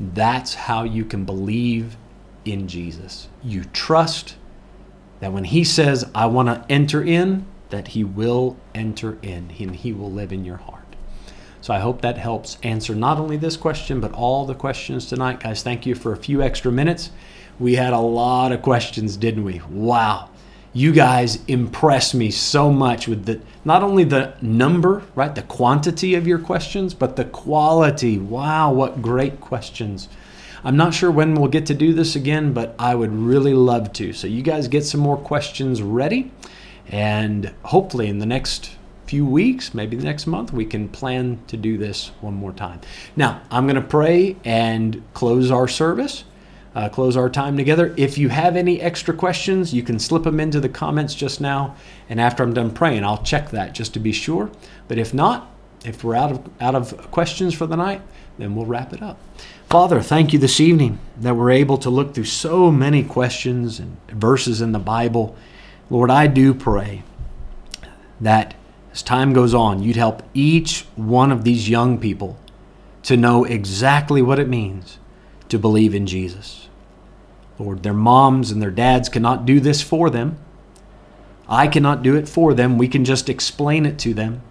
That's how you can believe in Jesus. You trust that when He says, I want to enter in, that He will enter in and He will live in your heart. So I hope that helps answer not only this question, but all the questions tonight. Guys, thank you for a few extra minutes. We had a lot of questions, didn't we? Wow. You guys impress me so much with the not only the number, right, the quantity of your questions, but the quality. Wow, what great questions. I'm not sure when we'll get to do this again, but I would really love to. So you guys get some more questions ready and hopefully in the next few weeks, maybe the next month, we can plan to do this one more time. Now, I'm going to pray and close our service, uh, close our time together. If you have any extra questions, you can slip them into the comments just now. And after I'm done praying, I'll check that just to be sure. But if not, if we're out of, out of questions for the night, then we'll wrap it up. Father, thank you this evening that we're able to look through so many questions and verses in the Bible. Lord, I do pray that as time goes on, you'd help each one of these young people to know exactly what it means to believe in Jesus. Lord, their moms and their dads cannot do this for them. I cannot do it for them. We can just explain it to them.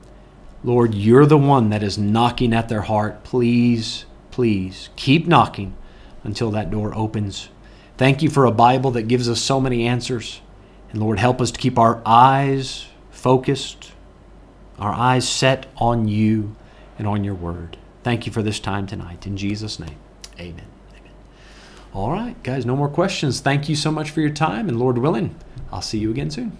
Lord, you're the one that is knocking at their heart. Please, please keep knocking until that door opens. Thank you for a Bible that gives us so many answers. And Lord, help us to keep our eyes focused, our eyes set on you and on your word. Thank you for this time tonight. In Jesus' name, amen. All right, guys, no more questions. Thank you so much for your time. And Lord willing, I'll see you again soon.